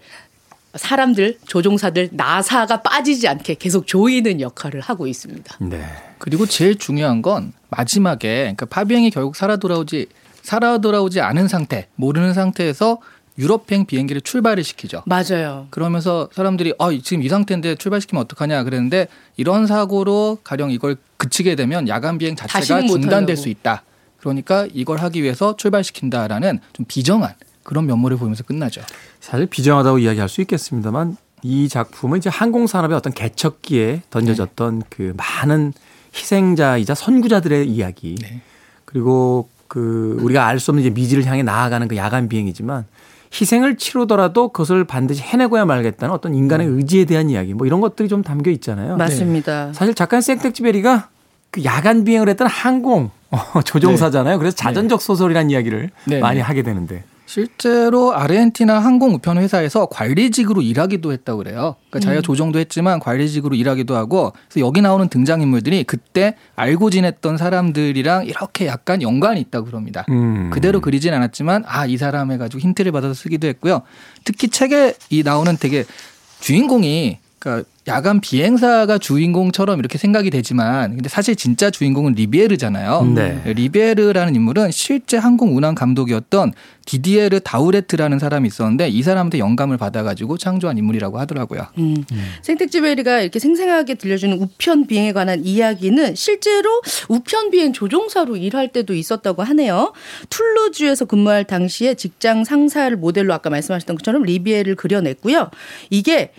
사람들, 조종사들, 나사가 빠지지 않게 계속 조이는 역할을 하고 있습니다. 네. 그리고 제일 중요한 건 마지막에 그러니까 파비행이 결국 살아 돌아오지 살아 돌아오지 않은 상태, 모르는 상태에서 유럽행 비행기를 출발을 시키죠. 맞아요. 그러면서 사람들이 아 지금 이 상태인데 출발시키면 어떡하냐 그랬는데 이런 사고로 가령 이걸 그치게 되면 야간 비행 자체가 중단될 하려고. 수 있다. 그러니까 이걸 하기 위해서 출발시킨다라는 좀 비정한 그런 면모를 보이면서 끝나죠. 사실 비정하다고 이야기할 수 있겠습니다만 이 작품은 이제 항공 산업의 어떤 개척기에 던져졌던 그 많은 희생자이자 선구자들의 이야기 네. 그리고 그 우리가 알 수 없는 이제 미지를 향해 나아가는 그 야간 비행이지만 희생을 치르더라도 그것을 반드시 해내고야 말겠다는 어떤 인간의 의지에 대한 이야기 뭐 이런 것들이 좀 담겨 있잖아요. 맞습니다. 사실 작가인 생텍쥐베리가 그 야간 비행을 했던 항공 어, 조종사잖아요. 그래서 자전적 소설이라는 이야기를 네, 많이 네. 하게 되는데 실제로 아르헨티나 항공 우편 회사에서 관리직으로 일하기도 했다고 그래요. 그러니까 자기가 조종도 했지만 관리직으로 일하기도 하고 그래서 여기 나오는 등장 인물들이 그때 알고 지냈던 사람들이랑 이렇게 약간 연관이 있다고 그럽니다. 음. 그대로 그리진 않았지만 아 이 사람 해가지고 힌트를 받아서 쓰기도 했고요. 특히 책에 이 나오는 되게 주인공이 그러니까 야간 비행사가 주인공처럼 이렇게 생각이 되지만 근데 사실 진짜 주인공은 리비에르잖아요. 네. 리비에르라는 인물은 실제 항공 운항 감독이었던 디디에르 다우레트라는 사람이 있었는데 이 사람한테 영감을 받아가지고 창조한 인물이라고 하더라고요. 음. 생텍쥐베리가 이렇게 생생하게 들려주는 우편 비행에 관한 이야기는 실제로 우편 비행 조종사로 일할 때도 있었다고 하네요. 툴루즈에서 근무할 당시에 직장 상사를 모델로 아까 말씀하셨던 것처럼 리비에를 그려냈고요. 이게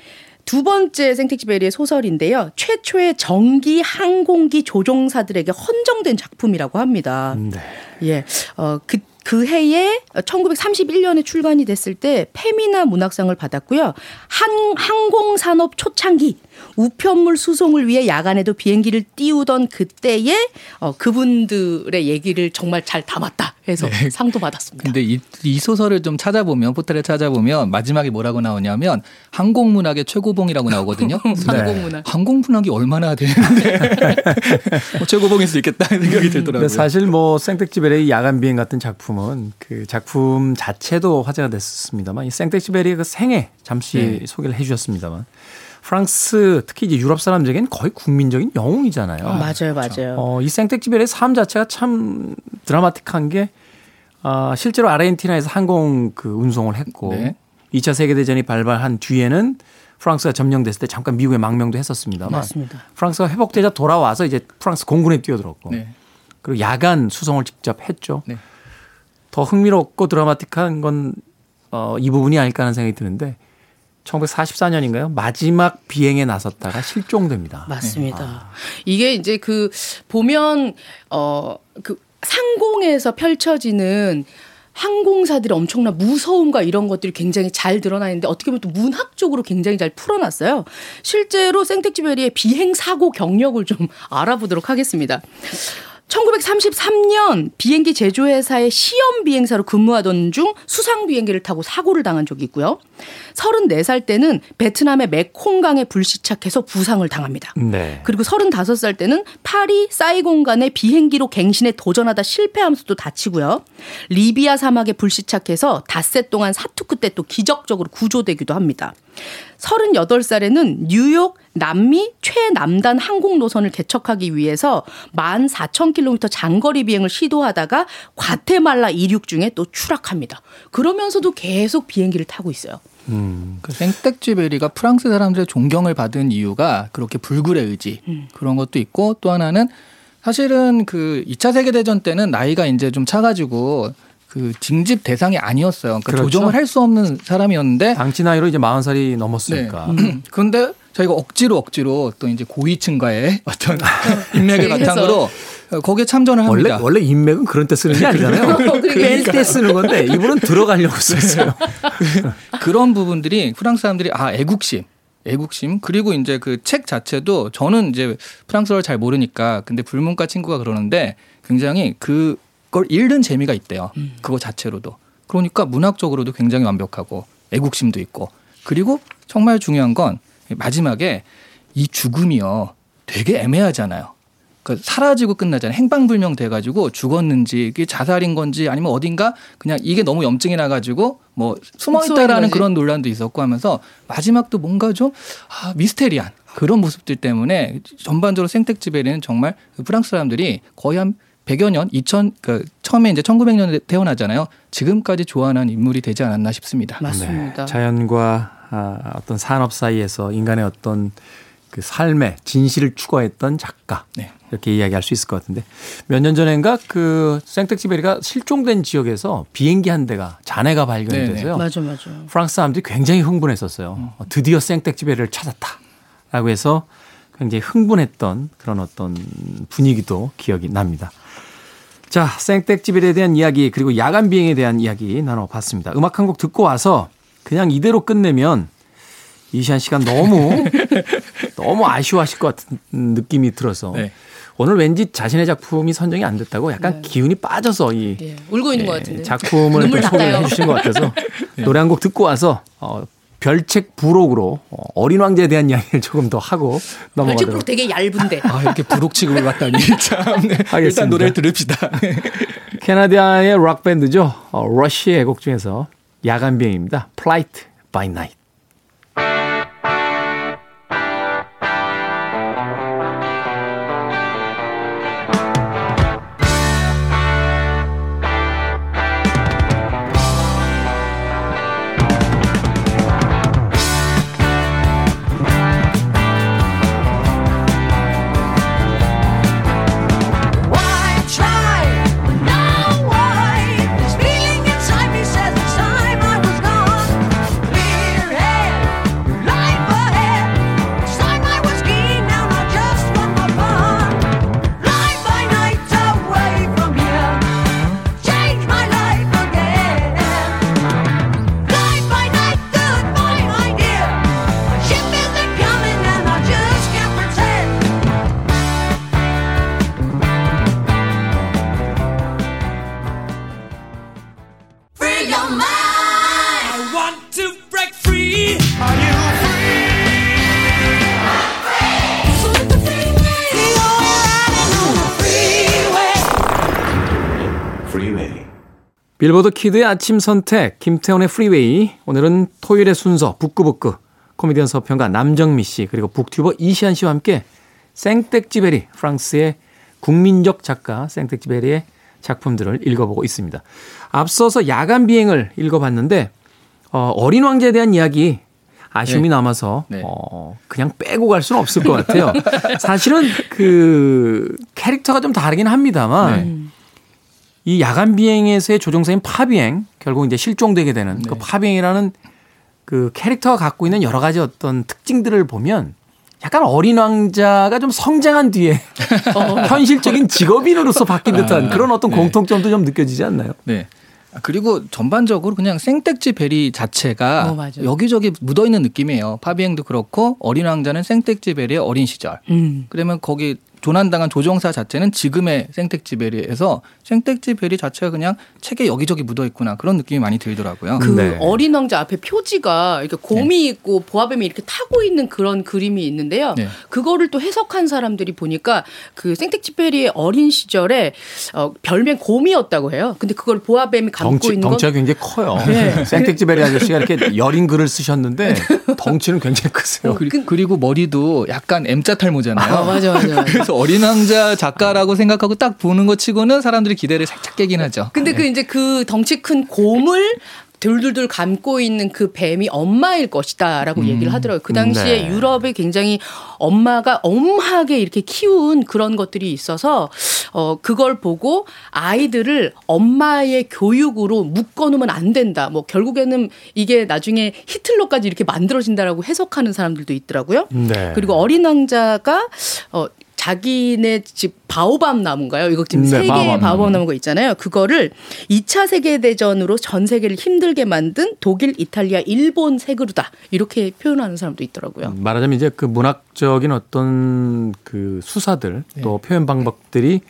두 번째 생텍쥐베리의 소설인데요. 최초의 전기 항공기 조종사들에게 헌정된 작품이라고 합니다. 네. 예. 어, 그, 그 해에 1931년에 출간이 됐을 때 페미나 문학상을 받았고요. 한, 항공산업 초창기 우편물 수송을 위해 야간에도 비행기를 띄우던 그때에 어, 그분들의 얘기를 정말 잘 담았다 해서 네. 상도 받았습니다. 근데 이, 이 소설을 좀 찾아보면 포털에 찾아보면 마지막에 뭐라고 나오냐면 항공문학의 최고봉이라고 나오거든요. (laughs) 항공문학. 항공문학이 얼마나 되는데 (laughs) 뭐 최고봉일 수 있겠다 생각이 들더라고요. 근데 사실 뭐 생텍쥐베리의 야간 비행 같은 작품 은 그 작품 자체도 화제가 됐습니다만 이 생텍쥐베리의 그 생애 잠시 네. 소개를 해주셨습니다만 프랑스 특히 이제 유럽 사람들에게는 거의 국민적인 영웅이잖아요. 맞아요, 맞아요. 어, 이 생텍쥐베리의 삶 자체가 참 드라마틱한 게 아, 실제로 아르헨티나에서 항공 그 운송을 했고 네. 2차 세계 대전이 발발한 뒤에는 프랑스가 점령됐을 때 잠깐 미국에 망명도 했었습니다만 맞습니다. 프랑스가 회복되자 돌아와서 이제 프랑스 공군에 뛰어들었고 네. 그리고 야간 수송을 직접 했죠. 네. 더 흥미롭고 드라마틱한 건 어, 이 부분이 아닐까 하는 생각이 드는데 1944년인가요? 마지막 비행에 나섰다가 실종됩니다. 맞습니다. 이게 이제 그 보면 어 그 상공에서 펼쳐지는 항공사들의 엄청난 무서움과 이런 것들이 굉장히 잘 드러나 있는데 어떻게 보면 또 문학적으로 굉장히 잘 풀어놨어요. 실제로 생텍쥐베리의 비행 사고 경력을 좀 알아보도록 하겠습니다. 1933년 비행기 제조회사의 시험 비행사로 근무하던 중 수상 비행기를 타고 사고를 당한 적이 있고요. 34살 때는 베트남의 메콩강에 불시착해서 부상을 당합니다. 네. 그리고 35살 때는 파리 사이공 간의 비행기로 갱신에 도전하다 실패하면서도 다치고요. 리비아 사막에 불시착해서 닷새 동안 사투 끝에 또 기적적으로 구조되기도 합니다. 38 살에는 뉴욕 남미 최남단 항공 노선을 개척하기 위해서 14,000km 장거리 비행을 시도하다가 과테말라 이륙 중에 또 추락합니다. 그러면서도 계속 비행기를 타고 있어요. 그 생텍쥐베리가 프랑스 사람들의 존경을 받은 이유가 그렇게 불굴의 의지 그런 것도 있고 또 하나는 사실은 그 2차 세계대전 때는 나이가 이제 좀 차가지고 그 징집 대상이 아니었어요. 그러니까 그렇죠. 조종을 할 수 없는 사람이었는데 당시 나이로 이제 40살이 넘었으니까. 네. (clears throat) 그런데 저희가 억지로 억지로 또 이제 고위층과의 (laughs) 어떤 (laughs) 인맥을. 바탕으로 거기에 참전을 원래 합니다. 원래 인맥은 그런 때 쓰는 게 아니잖아요. 뺄때 쓰는 건데 이분은 들어가려고 썼어요. (laughs) 그런 부분들이 프랑스 사람들이 아 애국심, 애국심 그리고 이제 그 책 자체도 저는 이제 프랑스어를 잘 모르니까 근데 불문과 친구가 그러는데 굉장히 그 걸 읽는 재미가 있대요. 그거 자체로도 그러니까 문학적으로도 굉장히 완벽하고 애국심도 있고 그리고 정말 중요한 건 마지막에 이 죽음이요 되게 애매하잖아요. 그 사라지고 끝나잖아요. 행방불명 돼가지고 죽었는지 이게 자살인 건지 아니면 어딘가 그냥 이게 너무 염증이 나가지고 뭐 숨어 숨어 있는 있다라는 거지. 그런 논란도 있었고 하면서 마지막도 뭔가 좀 아, 미스테리한 그런 모습들 때문에 전반적으로 생텍쥐베리는 정말 그 프랑스 사람들이 거의 한 100여 년, 2000, 그 처음에 이제 1900년에 태어나잖아요. 지금까지 좋아하는 인물이 되지 않았나 싶습니다. 맞습니다. 네. 자연과 아, 어떤 산업 사이에서 인간의 어떤 그 삶의 진실을 추구했던 작가. 네. 이렇게 이야기할 수 있을 것 같은데 몇 년 전인가 그 생텍쥐베리가 실종된 지역에서 비행기 한 대가 잔해가 발견이 네네. 돼서요. 맞아, 맞아. 프랑스 사람들이 굉장히 흥분했었어요. 어, 드디어 생텍쥐베리를 찾았다라고 해서 굉장히 흥분했던 그런 어떤 분위기도 기억이 납니다. 자, 생텍쥐베리에 대한 이야기 그리고 야간 비행에 대한 이야기 나눠봤습니다. 음악 한 곡 듣고 와서 그냥 이대로 끝내면 이시한 씨가 너무 (laughs) 너무 아쉬워하실 것 같은 느낌이 들어서 네. 오늘 왠지 자신의 작품이 선정이 안 됐다고 약간 기운이 빠져서 이 예, 울고 있는 것 예, 같은데. 작품을 났다요. 해주신 것 같아서 (laughs) 노래 한 곡 듣고 와서 어, 별책 부록으로 어, 어린 왕자에 대한 이야기를 조금 더 하고 넘어가도록 되게 얇은데. 아 이렇게 부록 취급을 받다니 참. 네. 하겠습니다. 일단 노래를 들읍시다. 캐나다의 락 밴드죠. 어, 러시의 곡 중에서 야간 비행입니다. Flight by Night. 빌보드 키드의 아침 선택, 김태훈의 프리웨이. 오늘은 토요일의 순서, 북구북구. 코미디언 서평가 남정미 씨, 그리고 북튜버 이시안 씨와 함께 생텍쥐페리, 프랑스의 국민적 작가 생텍쥐페리의 작품들을 읽어보고 있습니다. 앞서서 야간 비행을 읽어봤는데, 어, 어린 왕자에 대한 이야기 아쉬움이 네. 남아서 네. 어, 그냥 빼고 갈 수는 없을 것 같아요. 사실은 그 캐릭터가 좀 다르긴 합니다만 이 야간 비행에서의 조종사인 파비행 결국 이제 실종되게 되는 그 파비행이라는 그 캐릭터가 갖고 있는 여러 가지 어떤 특징들을 보면 약간 어린 왕자가 좀 성장한 뒤에 (laughs) 현실적인 직업인으로서 바뀐 듯한 그런 어떤 네. 공통점도 좀 느껴지지 않나요? 네. 아, 그리고 전반적으로 그냥 생택지 베리 자체가 어. 여기저기 묻어 있는 느낌이에요. 파비행도 그렇고 어린 왕자는 생택지 베리의 어린 시절. 음. 그러면 거기 조난당한 조종사 자체는 지금의 생택지 베리에서 생택지 베리 자체가 그냥 책에 여기저기 묻어 있구나 그런 느낌이 많이 들더라고요. 그 네. 어린 왕자 앞에 표지가 이렇게 곰이 있고 보아뱀이 이렇게 타고 있는 그런 그림이 있는데요. 네. 그거를 또 해석한 사람들이 보니까 그 생텍쥐페리의 어린 시절에 어, 별명 곰이었다고 해요. 근데 그걸 보아뱀이 감고 덩치, 있는 건 덩치가 굉장히 커요. 네. (laughs) 생텍쥐베리 아저씨가 이렇게 여린 글을 쓰셨는데 (laughs) 덩치는 굉장히 크세요. 그리, 그리고 머리도 약간 M자 탈모잖아요. 아, 맞아, 맞아, 맞아. (laughs) 그래서 어린 왕자 작가라고 생각하고 딱 보는 것 치고는 사람들이 기대를 살짝 깨긴 하죠. 근데 그 이제 그 덩치 큰 곰을 둘둘둘 감고 있는 그 뱀이 엄마일 것이다라고 얘기를 하더라고요. 그 당시에 네. 유럽에 굉장히 엄마가 엄하게 이렇게 키운 그런 것들이 있어서 어 그걸 보고 아이들을 엄마의 교육으로 묶어놓으면 안 된다. 뭐 결국에는 이게 나중에 히틀러까지 이렇게 만들어진다라고 해석하는 사람들도 있더라고요. 네. 그리고 어린 왕자가 어 자기네 집 바오밤 나무인가요? 이거 지금 네, 세 개의 바오밤 바오밤 나무가 있잖아요. 그거를 2차 세계 대전으로 전 세계를 힘들게 만든 독일, 이탈리아, 일본 세 그루다 이렇게 표현하는 사람도 있더라고요. 말하자면 이제 그 문학적인 어떤 그 수사들 또 네. 표현 방법들이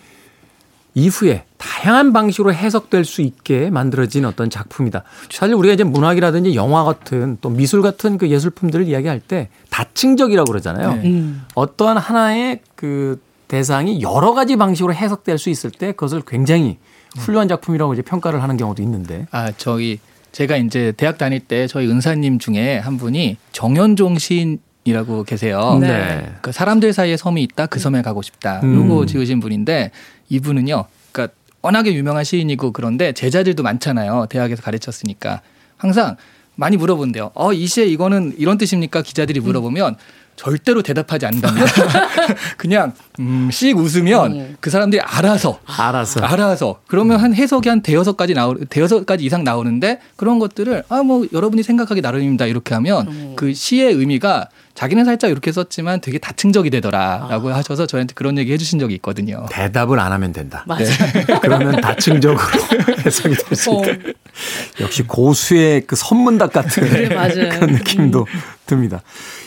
이후에 다양한 방식으로 해석될 수 있게 만들어진 어떤 작품이다. 사실 우리가 이제 문학이라든지 영화 같은 또 미술 같은 그 예술품들을 이야기할 때 다층적이라고 그러잖아요. 네. 음. 어떠한 하나의 그 대상이 여러 가지 방식으로 해석될 수 있을 때 그것을 굉장히 훌륭한 작품이라고 이제 평가를 하는 경우도 있는데. 아 저기 제가 이제 대학 다닐 때 저희 은사님 중에 한 분이 정현종 시인 이라고 계세요. 네. 그 사람들 사이에 섬이 있다 그 섬에 가고 싶다. 음. 요거 지으신 분인데 이분은요. 그러니까 워낙에 유명한 시인이고 그런데 제자들도 많잖아요. 대학에서 가르쳤으니까 항상 많이 물어본대요. 어, 이 시에 이거는 이런 뜻입니까? 기자들이 물어보면 절대로 대답하지 않는답니다. (laughs) 그냥 음, 씩 웃으면 음. 그 사람들이 알아서 알아서. 알아서 그러면 한 해석이 한 대여섯 가지 나오 대여섯 가지 이상 나오는데 그런 것들을 아 뭐 여러분이 생각하기 나름입니다 이렇게 하면 음. 그 시의 의미가 자기는 살짝 이렇게 썼지만 되게 다층적이 되더라라고 아. 하셔서 저한테 그런 얘기 해주신 적이 있거든요. 대답을 안 하면 된다. 맞아요. (laughs) 그러면 다층적으로 (laughs) 해석이 될수 어. 있다. 역시 고수의 그 선문답 같은 그래, 맞아요. (laughs) 그런 느낌도 듭니다.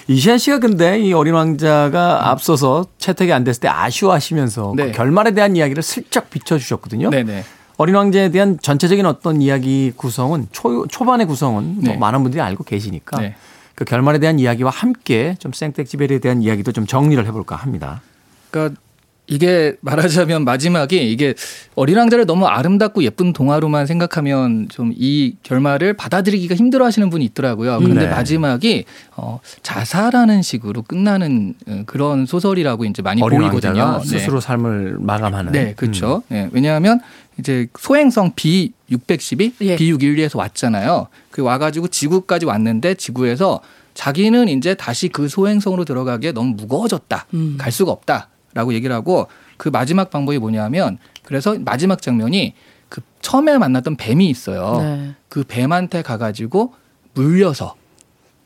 이시안 씨가 근데 이 어린 왕자가 앞서서 채택이 안 됐을 때 아쉬워하시면서 네. 그 결말에 대한 이야기를 슬쩍 비춰주셨거든요. 네네. 어린 왕자에 대한 전체적인 어떤 이야기 구성은 초, 초반의 구성은 뭐 네. 많은 분들이 알고 계시니까 네. 그 결말에 대한 이야기와 함께 좀 생텍쥐베리에 대한 이야기도 좀 정리를 해볼까 합니다. 그러니까 이게 말하자면 마지막이 이게 어린 왕자를 너무 아름답고 예쁜 동화로만 생각하면 좀 이 결말을 받아들이기가 힘들어 하시는 분이 있더라고요. 그런데 네. 마지막이 어, 자살하는 식으로 끝나는 어, 그런 소설이라고 이제 많이 어린 보이거든요. 왕자가 네. 스스로 삶을 마감하는. 네, 그렇죠. 네, 왜냐하면 이제 소행성 B 612, 예. B 612에서 왔잖아요. 그 와가지고 지구까지 왔는데 지구에서 자기는 이제 다시 그 소행성으로 들어가기에 너무 무거워졌다. 음. 갈 수가 없다 라고 얘기를 하고 그 마지막 방법이 뭐냐면 그래서 마지막 장면이 그 처음에 만났던 뱀이 있어요. 네. 그 뱀한테 가가지고 물려서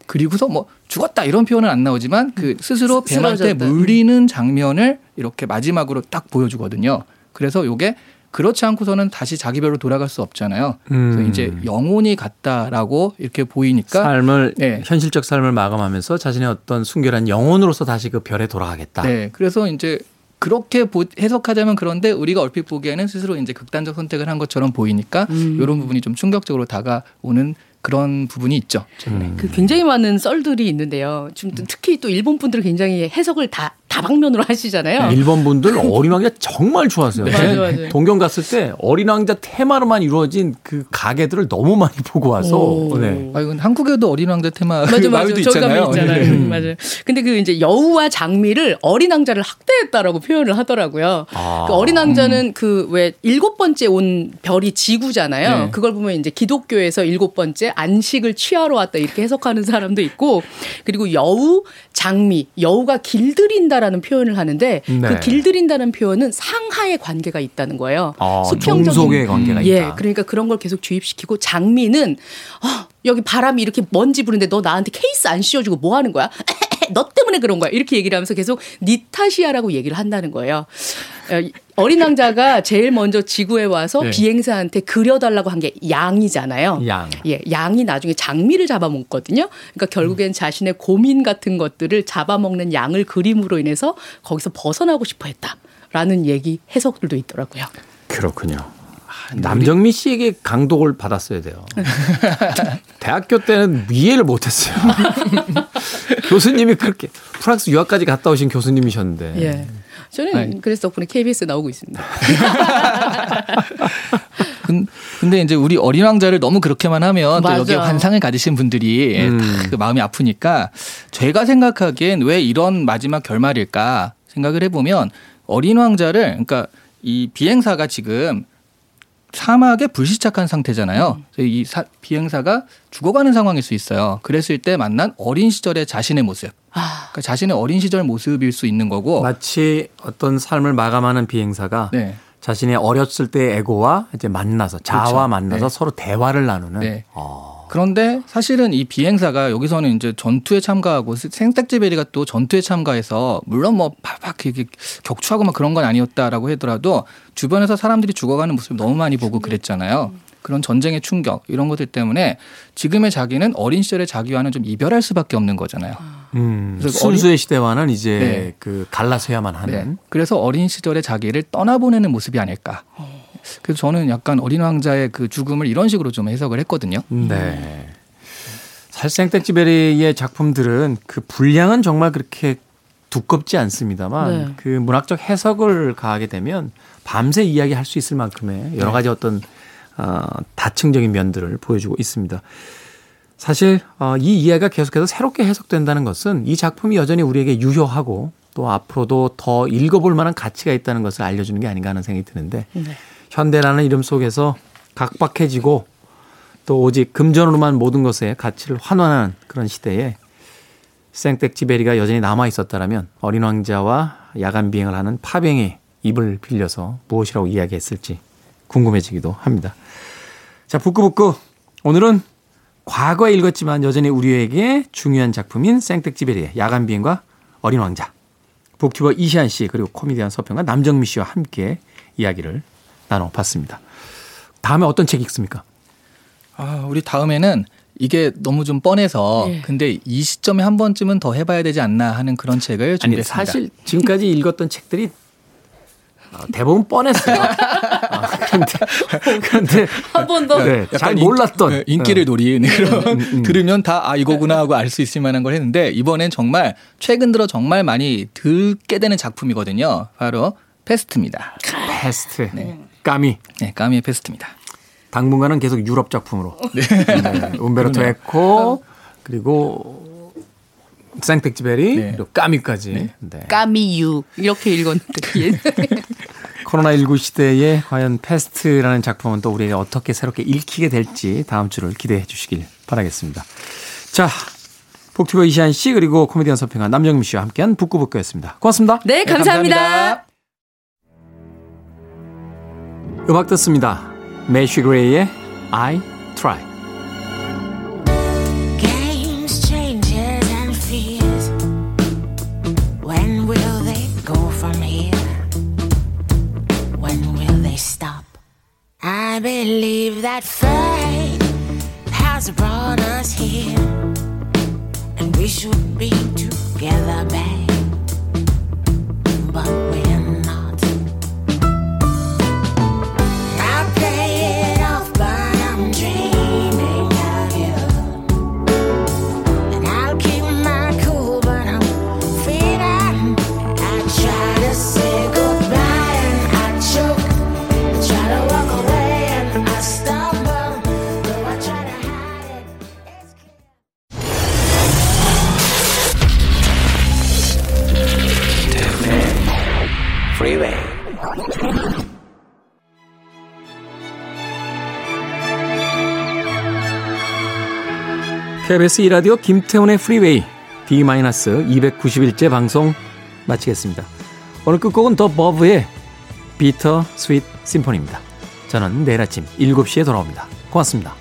그리고서 뭐 죽었다 이런 표현은 안 나오지만 그 스스로 쓰- 뱀한테. 물리는 장면을 이렇게 마지막으로 딱 보여주거든요. 그래서 요게 그렇지 않고서는 다시 자기 별로 돌아갈 수 없잖아요. 음. 그래서 이제 영혼이 같다라고 이렇게 보이니까 삶을 네. 현실적 삶을 마감하면서 자신의 어떤 순결한 영혼으로서 다시 그 별에 돌아가겠다. 네, 그래서 이제 그렇게 보- 해석하자면 그런데 우리가 얼핏 보기에는 스스로 이제 극단적 선택을 한 것처럼 보이니까 음. 이런 부분이 좀 충격적으로 다가오는 그런 부분이 있죠. 최근에. 그 굉장히 많은 썰들이 있는데요. 지금 또 특히 또 일본 분들은 굉장히 해석을 다 다방면으로 하시잖아요. 일본 분들 어린 왕자 정말 좋아하세요. 네. 맞아요, 맞아요. 동경 갔을 때 어린 왕자 테마로만 이루어진 그 가게들을 너무 많이 보고 와서 오. 네. 아, 이건 한국에도 어린 왕자 테마 맞아, 맞아. 저기 가면 있잖아요. 있잖아요. 네. 음, 맞아요. 근데 그 이제 여우와 장미를 어린 왕자를 학대했다라고 표현을 하더라고요. 아. 그 어린 왕자는 그왜 일곱 번째 온 별이 지구잖아요. 네. 그걸 보면 이제 기독교에서 일곱 번째 안식을 취하러 왔다 이렇게 해석하는 사람도 있고 그리고 여우, 장미, 여우가 길들인다 라는 표현을 하는데 네. 그 길들인다는 표현은 상하의 관계가 있다는 거예요. 아, 수평적인 관계가 예, 있다. 그러니까 그런 걸 계속 주입시키고 장미는 어, 여기 바람이 이렇게 먼지 부는데 너 나한테 케이스 안 씌워주고 뭐 하는 거야? (laughs) 너 때문에 그런 거야. 이렇게 얘기를 하면서 계속 니 탓이야라고 얘기를 한다는 거예요. 어, 어린 왕자가 제일 먼저 지구에 와서 네. 비행사한테 그려달라고 한 게 양이잖아요. 양. 예, 양이 나중에 장미를 잡아먹거든요. 그러니까 결국엔 자신의 고민 같은 것들을 잡아먹는 양을 그림으로 인해서 거기서 벗어나고 싶어 했다라는 얘기 해석들도 있더라고요. 그렇군요. 아, 남정미 씨에게 강독을 받았어야 돼요. (laughs) 대학교 때는 이해를 못했어요. (laughs) 교수님이 그렇게 프랑스 유학까지 갔다 오신 교수님이셨는데. 예. 저는 아니. 그래서 덕분에 KBS 나오고 있습니다. (laughs) 근- 근데 이제 우리 어린 왕자를 너무 그렇게만 하면 또 맞아. 여기 환상을 가지신 분들이 음. 다그 마음이 아프니까 제가 생각하기엔 왜 이런 마지막 결말일까 생각을 해보면 어린 왕자를 그러니까 이 비행사가 지금 사막에 불시착한 상태잖아요. 그래서 이 사- 비행사가 죽어가는 상황일 수 있어요. 그랬을 때 만난 어린 시절의 자신의 모습. 아, 그러니까 자신의 어린 시절 모습일 수 있는 거고. 마치 어떤 삶을 마감하는 비행사가 네. 자신의 어렸을 때의 에고와 이제 만나서 자아와 그렇죠. 만나서 네. 서로 대화를 나누는. 네. 어. 그런데 사실은 이 비행사가 여기서는 이제 전투에 참가하고 생택지베리가 또 전투에 참가해서 물론 뭐 팍팍 이렇게 격추하고 막 그런 건 아니었다라고 하더라도 주변에서 사람들이 죽어가는 모습을 너무 많이 보고 그랬잖아요. 그런 전쟁의 충격 이런 것들 때문에 지금의 자기는 어린 시절의 자기와는 좀 이별할 수밖에 없는 거잖아요. 음, 그래서 순수의 시대와는 이제 네. 그 갈라서야만 하는. 네. 그래서 어린 시절의 자기를 떠나보내는 모습이 아닐까. 그래서 저는 약간 어린 왕자의 그 죽음을 이런 식으로 좀 해석을 했거든요. 네. 사실 생택지베리의 작품들은 그 분량은 정말 그렇게 두껍지 않습니다만 네. 그 문학적 해석을 가하게 되면 밤새 이야기할 수 있을 만큼의 여러 가지 어떤 어, 다층적인 면들을 보여주고 있습니다. 사실 어, 이 이야기가 계속해서 새롭게 해석된다는 것은 이 작품이 여전히 우리에게 유효하고 또 앞으로도 더 읽어볼 만한 가치가 있다는 것을 알려주는 게 아닌가 하는 생각이 드는데 현대라는 이름 속에서 각박해지고 또 오직 금전으로만 모든 것의 가치를 환원하는 그런 시대에 생텍지베리가 여전히 남아 있었다라면 어린 왕자와 야간 비행을 하는 파병의 입을 빌려서 무엇이라고 이야기했을지 궁금해지기도 합니다. 자, 북구북구. 오늘은 과거에 읽었지만 여전히 우리에게 중요한 작품인 생텍지베리의 야간 비행과 어린 왕자. 북튜버 이시안 씨 그리고 코미디언 서평가 남정미 씨와 함께 이야기를 나눠봤습니다. 다음에 어떤 책 읽습니까? 아, 우리 다음에는 이게 너무 좀 뻔해서 예. 근데 이 시점에 한 번쯤은 더 해봐야 되지 않나 하는 그런 책을 아니 준비했습니다. 사실 지금까지 읽었던 책들이 어, 대부분 뻔했어요. (laughs) 아, 그런데 그런데 한번 더. 네, 잘 약간 인- 몰랐던 네, 인기를 노린 그런 음. 들으면 다 아 이거구나 하고 알 수 있을 만한 걸 했는데 이번엔 정말 최근 들어 정말 많이 듣게 되는 작품이거든요. 바로 페스트입니다. 페스트, 까뮈. 네, 까뮈의 페스트입니다. 당분간은 계속 유럽 작품으로. (laughs) 네. 움베르토 에코 그리고 생텍쥐페리 네. 그리고 까뮈까지. 네. 까뮈 이렇게 읽었는데 (laughs) 코로나19 시대에 과연 페스트라는 작품은 또 우리에게 어떻게 새롭게 읽히게 될지 다음 주를 기대해 주시길 바라겠습니다. 자, 북튜버 이시안 씨 그리고 코미디언 서평가 남정미 씨와 함께한 북구북구였습니다. 고맙습니다. 네, 감사합니다. 음악 듣습니다. 매쉬 그레이의 I Try. I believe that fate has brought us here, and we should be together, babe. KBS 2라디오 김태훈의 프리웨이 제291째 방송 마치겠습니다. 오늘 끝곡은 The Verve의 Bitter Sweet Symphony입니다. 저는 내일 아침 7시에 돌아옵니다. 고맙습니다.